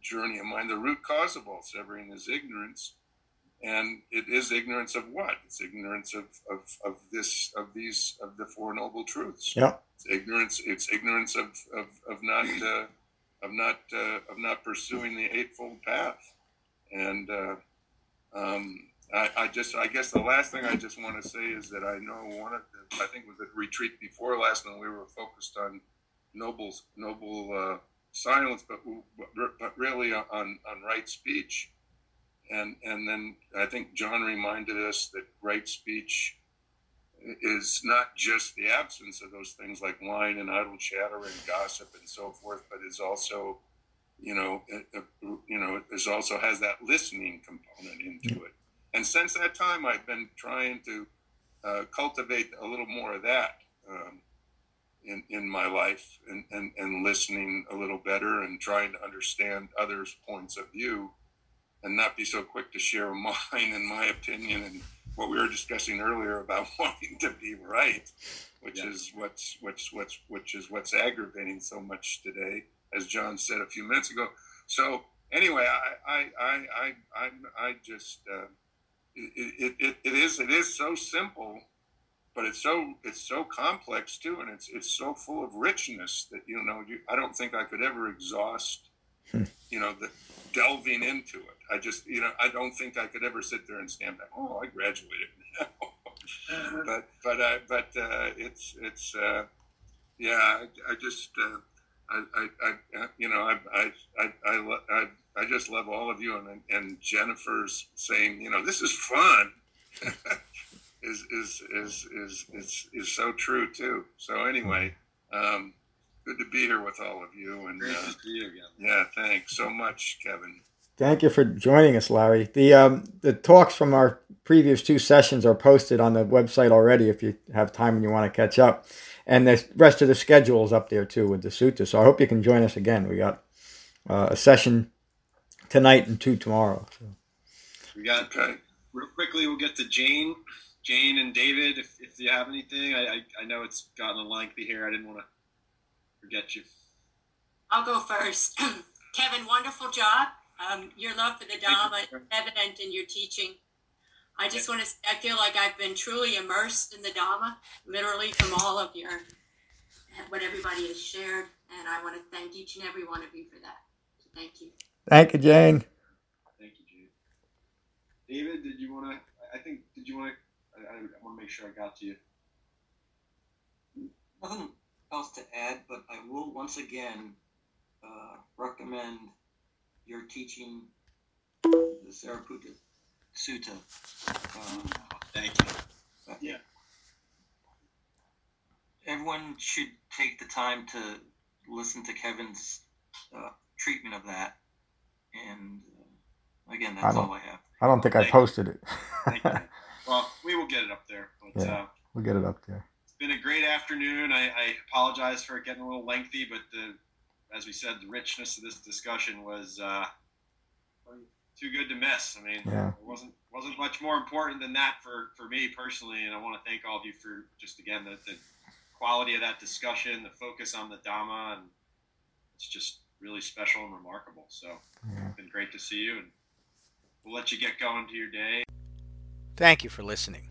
journey of mine, the root cause of all suffering is ignorance. And it is ignorance of what? It's ignorance of, of, of this of these of the four noble truths. Yeah. It's ignorance. It's ignorance of of, of not uh, of not uh, of not pursuing the eightfold path. And uh, um, I, I, just I guess the last thing I just want to say is that I know one of the I think it was the retreat before last when we were focused on noble noble uh, silence, but but really on on right speech. And and then I think John reminded us that right speech is not just the absence of those things like wine and idle chatter and gossip and so forth, but is also, you know, it, you know, is also has that listening component into it. And since that time, I've been trying to uh, cultivate a little more of that um, in in my life and, and and listening a little better and trying to understand others' points of view and not be so quick to share mine and my opinion and what we were discussing earlier about wanting to be right, which yeah. is what's what's what's which is what's aggravating so much today, as John said a few minutes ago. So anyway, I I I I I, just uh, it, it, it is it is so simple, but it's so it's so complex too, and it's it's so full of richness that you know you, I don't think I could ever exhaust hmm. you know the delving into it. I just, you know, I don't think I could ever sit there and stand back. Oh, I graduated uh-huh. but but uh, but uh, it's it's uh, yeah. I, I just uh, I, I, I uh, you know I I I I, I, I just love all of you and and Jennifer's saying you know this is fun. is, is is is is is so true too. So anyway, um, good to be here with all of you. And Great uh, to see you again. Yeah, thanks so much, Kevin. Thank you for joining us, Larry. The um, the talks from our previous two sessions are posted on the website already if you have time and you want to catch up. And the rest of the schedule is up there too with the sutta. So I hope you can join us again. We got uh, a session tonight and two tomorrow. So. We got okay. real quickly. We'll get to Jane, Jane and David. If, if you have anything, I, I, I know it's gotten a lengthy here. I didn't want to forget you. I'll go first. Kevin, wonderful job. Um, your love for the Dharma is evident in your teaching. I just want to say, I feel like I've been truly immersed in the Dharma, literally from all of your, what everybody has shared. And I want to thank each and every one of you for that. So thank you. Thank you, Jane. Thank you, Jane. David, did you want to, I think, did you want to, I, I want to make sure I got to you. Nothing else to add, but I will once again uh, recommend you're teaching the Sariputta Sutta. Um, Thank you. Yeah. Everyone should take the time to listen to Kevin's uh, treatment of that. And uh, again, that's I all I have. I don't think Thank I posted it. well, we will get it up there. But, yeah, uh, we'll get it up there. It's been a great afternoon. I, I apologize for it getting a little lengthy, but the as we said, the richness of this discussion was uh, too good to miss. I mean, yeah. it wasn't wasn't much more important than that for, for me personally. And I want to thank all of you for just again the, the quality of that discussion, the focus on the Dhamma, and it's just really special and remarkable. So, yeah. been great. great to see you, and we'll let you get going to your day. Thank you for listening.